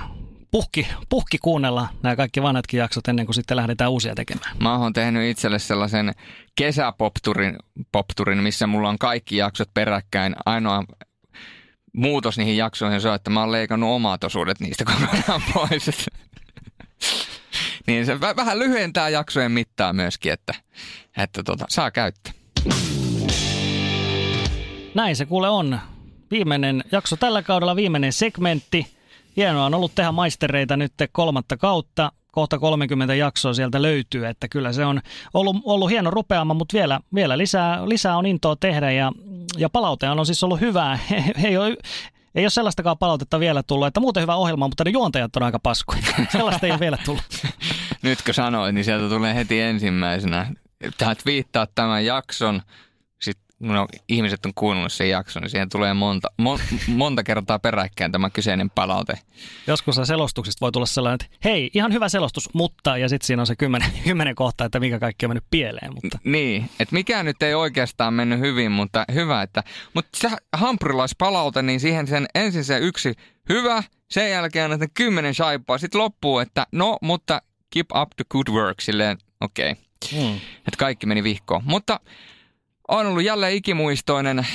puhki, puhki kuunnella nämä kaikki vanhatkin jaksot ennen kuin sitten lähdetään uusia tekemään. Mä oon tehnyt itselle sellaisen kesäpopturin, popturin, missä mulla on kaikki jaksot peräkkäin. Ainoa muutos niihin jaksoihin on, että mä oon leikannut omat osuudet niistä kokonaan pois. niin se vähän lyhentää jaksojen mittaa myöskin, että, että tota, saa käyttää. Näin se kuule on. Viimeinen jakso tällä kaudella, viimeinen segmentti. Hienoa on ollut tehdä maistereita nyt kolmatta kautta. Kohta 30 jaksoa sieltä löytyy, että kyllä se on ollut, ollut hieno rupeama, mutta vielä, vielä lisää, lisää on intoa tehdä ja, ja palaute on siis ollut hyvää. Ei ole, ei ole sellaistakaan palautetta vielä tullut, että muuten hyvä ohjelma, mutta ne juontajat on aika paskoja. Sellaista ei ole vielä tullut. Nytkö sanoit, niin sieltä tulee heti ensimmäisenä. Tähän viittaa tämän jakson no, ihmiset on kuunnellut sen jakson, niin siihen tulee monta, mon, monta kertaa peräkkäin tämä kyseinen palaute. Joskus selostuksista voi tulla sellainen, että hei, ihan hyvä selostus, mutta, ja sitten siinä on se kymmenen, kymmenen kohtaa, että mikä kaikki on mennyt pieleen. Mutta. Niin, että mikä nyt ei oikeastaan mennyt hyvin, mutta hyvä, että, mutta se hampurilaispalaute, niin siihen sen ensin se yksi hyvä, sen jälkeen että kymmenen shaippaa, sitten loppuu, että no, mutta keep up the good work, silleen, okei. Okay. Hmm. Että kaikki meni vihkoon. Mutta on ollut jälleen ikimuistoinen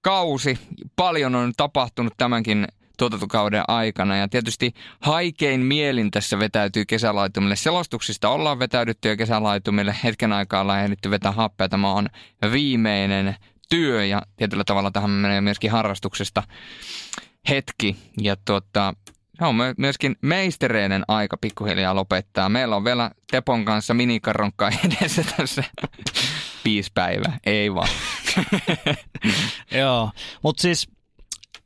kausi. Paljon on tapahtunut tämänkin tuotantokauden aikana ja tietysti haikein mielin tässä vetäytyy kesälaitumille. Selostuksista ollaan vetäydytty jo kesälaitumille. Hetken aikaa ollaan ehditty vetää happea. Tämä on viimeinen työ ja tietyllä tavalla tähän menee myöskin harrastuksesta hetki. Ja tuota, se on myöskin meistereinen aika pikkuhiljaa lopettaa. Meillä on vielä Tepon kanssa minikarronkkaa edessä tässä viisi päivää. Ei vaan. Joo, mutta siis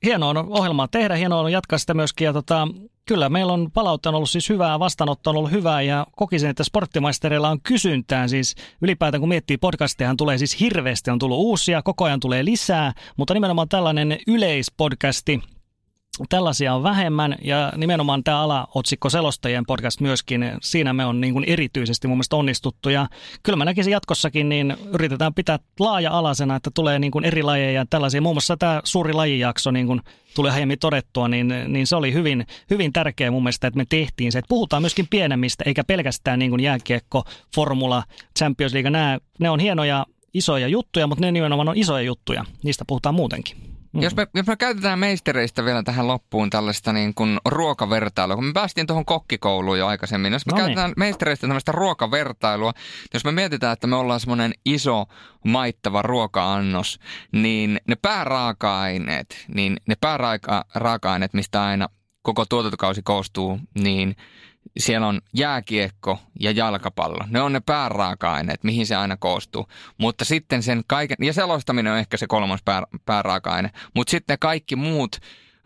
hienoa on ohjelmaa tehdä, hienoa on jatkaa sitä myöskin. Ja tota, kyllä meillä on palautta ollut siis hyvää, vastaanotto on ollut hyvää ja kokisin, että sporttimaistereilla on kysyntää. Siis ylipäätään kun miettii podcasteja, tulee siis hirveästi, on tullut uusia, koko ajan tulee lisää, mutta nimenomaan tällainen yleispodcasti – Tällaisia on vähemmän ja nimenomaan tämä alaotsikko selostajien podcast myöskin, siinä me on niin kuin erityisesti mun mielestä onnistuttu ja kyllä mä näkisin jatkossakin, niin yritetään pitää laaja-alaisena, että tulee niin kuin eri lajeja tällaisia. Muun muassa tämä suuri lajijakso, niin kuin tuli aiemmin todettua, niin, niin se oli hyvin, hyvin tärkeä mun mielestä, että me tehtiin se, että puhutaan myöskin pienemmistä, eikä pelkästään niin kuin jääkiekko, formula, Champions League, nämä, ne on hienoja isoja juttuja, mutta ne nimenomaan on isoja juttuja, niistä puhutaan muutenkin. Mm. Jos, me, jos me käytetään meistereistä vielä tähän loppuun tällaista niin kuin ruokavertailua, kun me päästiin tuohon kokkikouluun jo aikaisemmin, jos me no käytetään meistereistä tällaista ruokavertailua, jos me mietitään, että me ollaan semmoinen iso maittava ruoka-annos, niin ne pääraaka-aineet, niin ne pääraaka-aineet, mistä aina koko tuotantokausi koostuu, niin siellä on jääkiekko ja jalkapallo. Ne on ne pääraaka-aineet, mihin se aina koostuu. Mutta sitten sen kaiken, ja selostaminen on ehkä se kolmas pää, pääraaka-aine, mutta sitten kaikki muut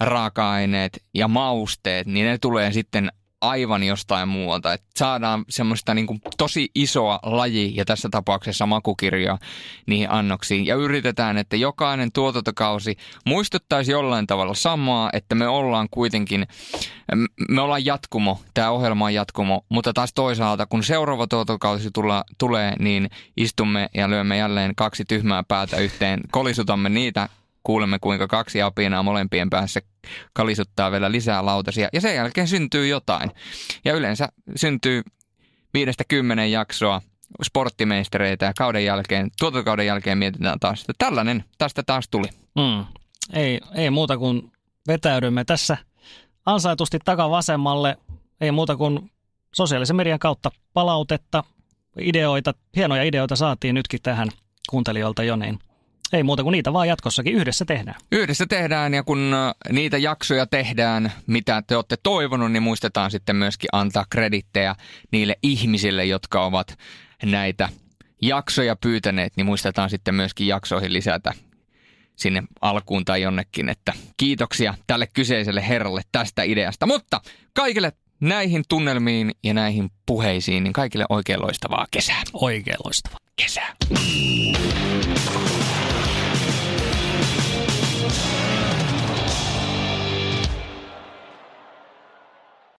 raaka-aineet ja mausteet, niin ne tulee sitten aivan jostain muualta. Että saadaan semmoista niin kuin tosi isoa laji ja tässä tapauksessa makukirjoa niihin annoksiin. Ja yritetään, että jokainen tuotantokausi muistuttaisi jollain tavalla samaa, että me ollaan kuitenkin, me ollaan jatkumo, tämä ohjelma on jatkumo, mutta taas toisaalta kun seuraava tuotantokausi tulla, tulee, niin istumme ja lyömme jälleen kaksi tyhmää päätä yhteen, kolisutamme niitä kuulemme kuinka kaksi apinaa molempien päässä kalisuttaa vielä lisää lautasia ja sen jälkeen syntyy jotain. Ja yleensä syntyy viidestä kymmenen jaksoa sporttimeistereitä ja kauden jälkeen, tuotokauden jälkeen mietitään taas, että tällainen tästä taas tuli. Mm. Ei, ei muuta kuin vetäydymme tässä ansaitusti takavasemmalle. Ei muuta kuin sosiaalisen median kautta palautetta, ideoita, hienoja ideoita saatiin nytkin tähän kuuntelijoilta jo, niin ei muuta kuin niitä vaan jatkossakin yhdessä tehdään. Yhdessä tehdään ja kun äh, niitä jaksoja tehdään, mitä te olette toivonut, niin muistetaan sitten myöskin antaa kredittejä niille ihmisille, jotka ovat näitä jaksoja pyytäneet, niin muistetaan sitten myöskin jaksoihin lisätä sinne alkuun tai jonnekin, että kiitoksia tälle kyseiselle herralle tästä ideasta. Mutta kaikille näihin tunnelmiin ja näihin puheisiin, niin kaikille oikein loistavaa kesää. Oikein loistavaa kesää.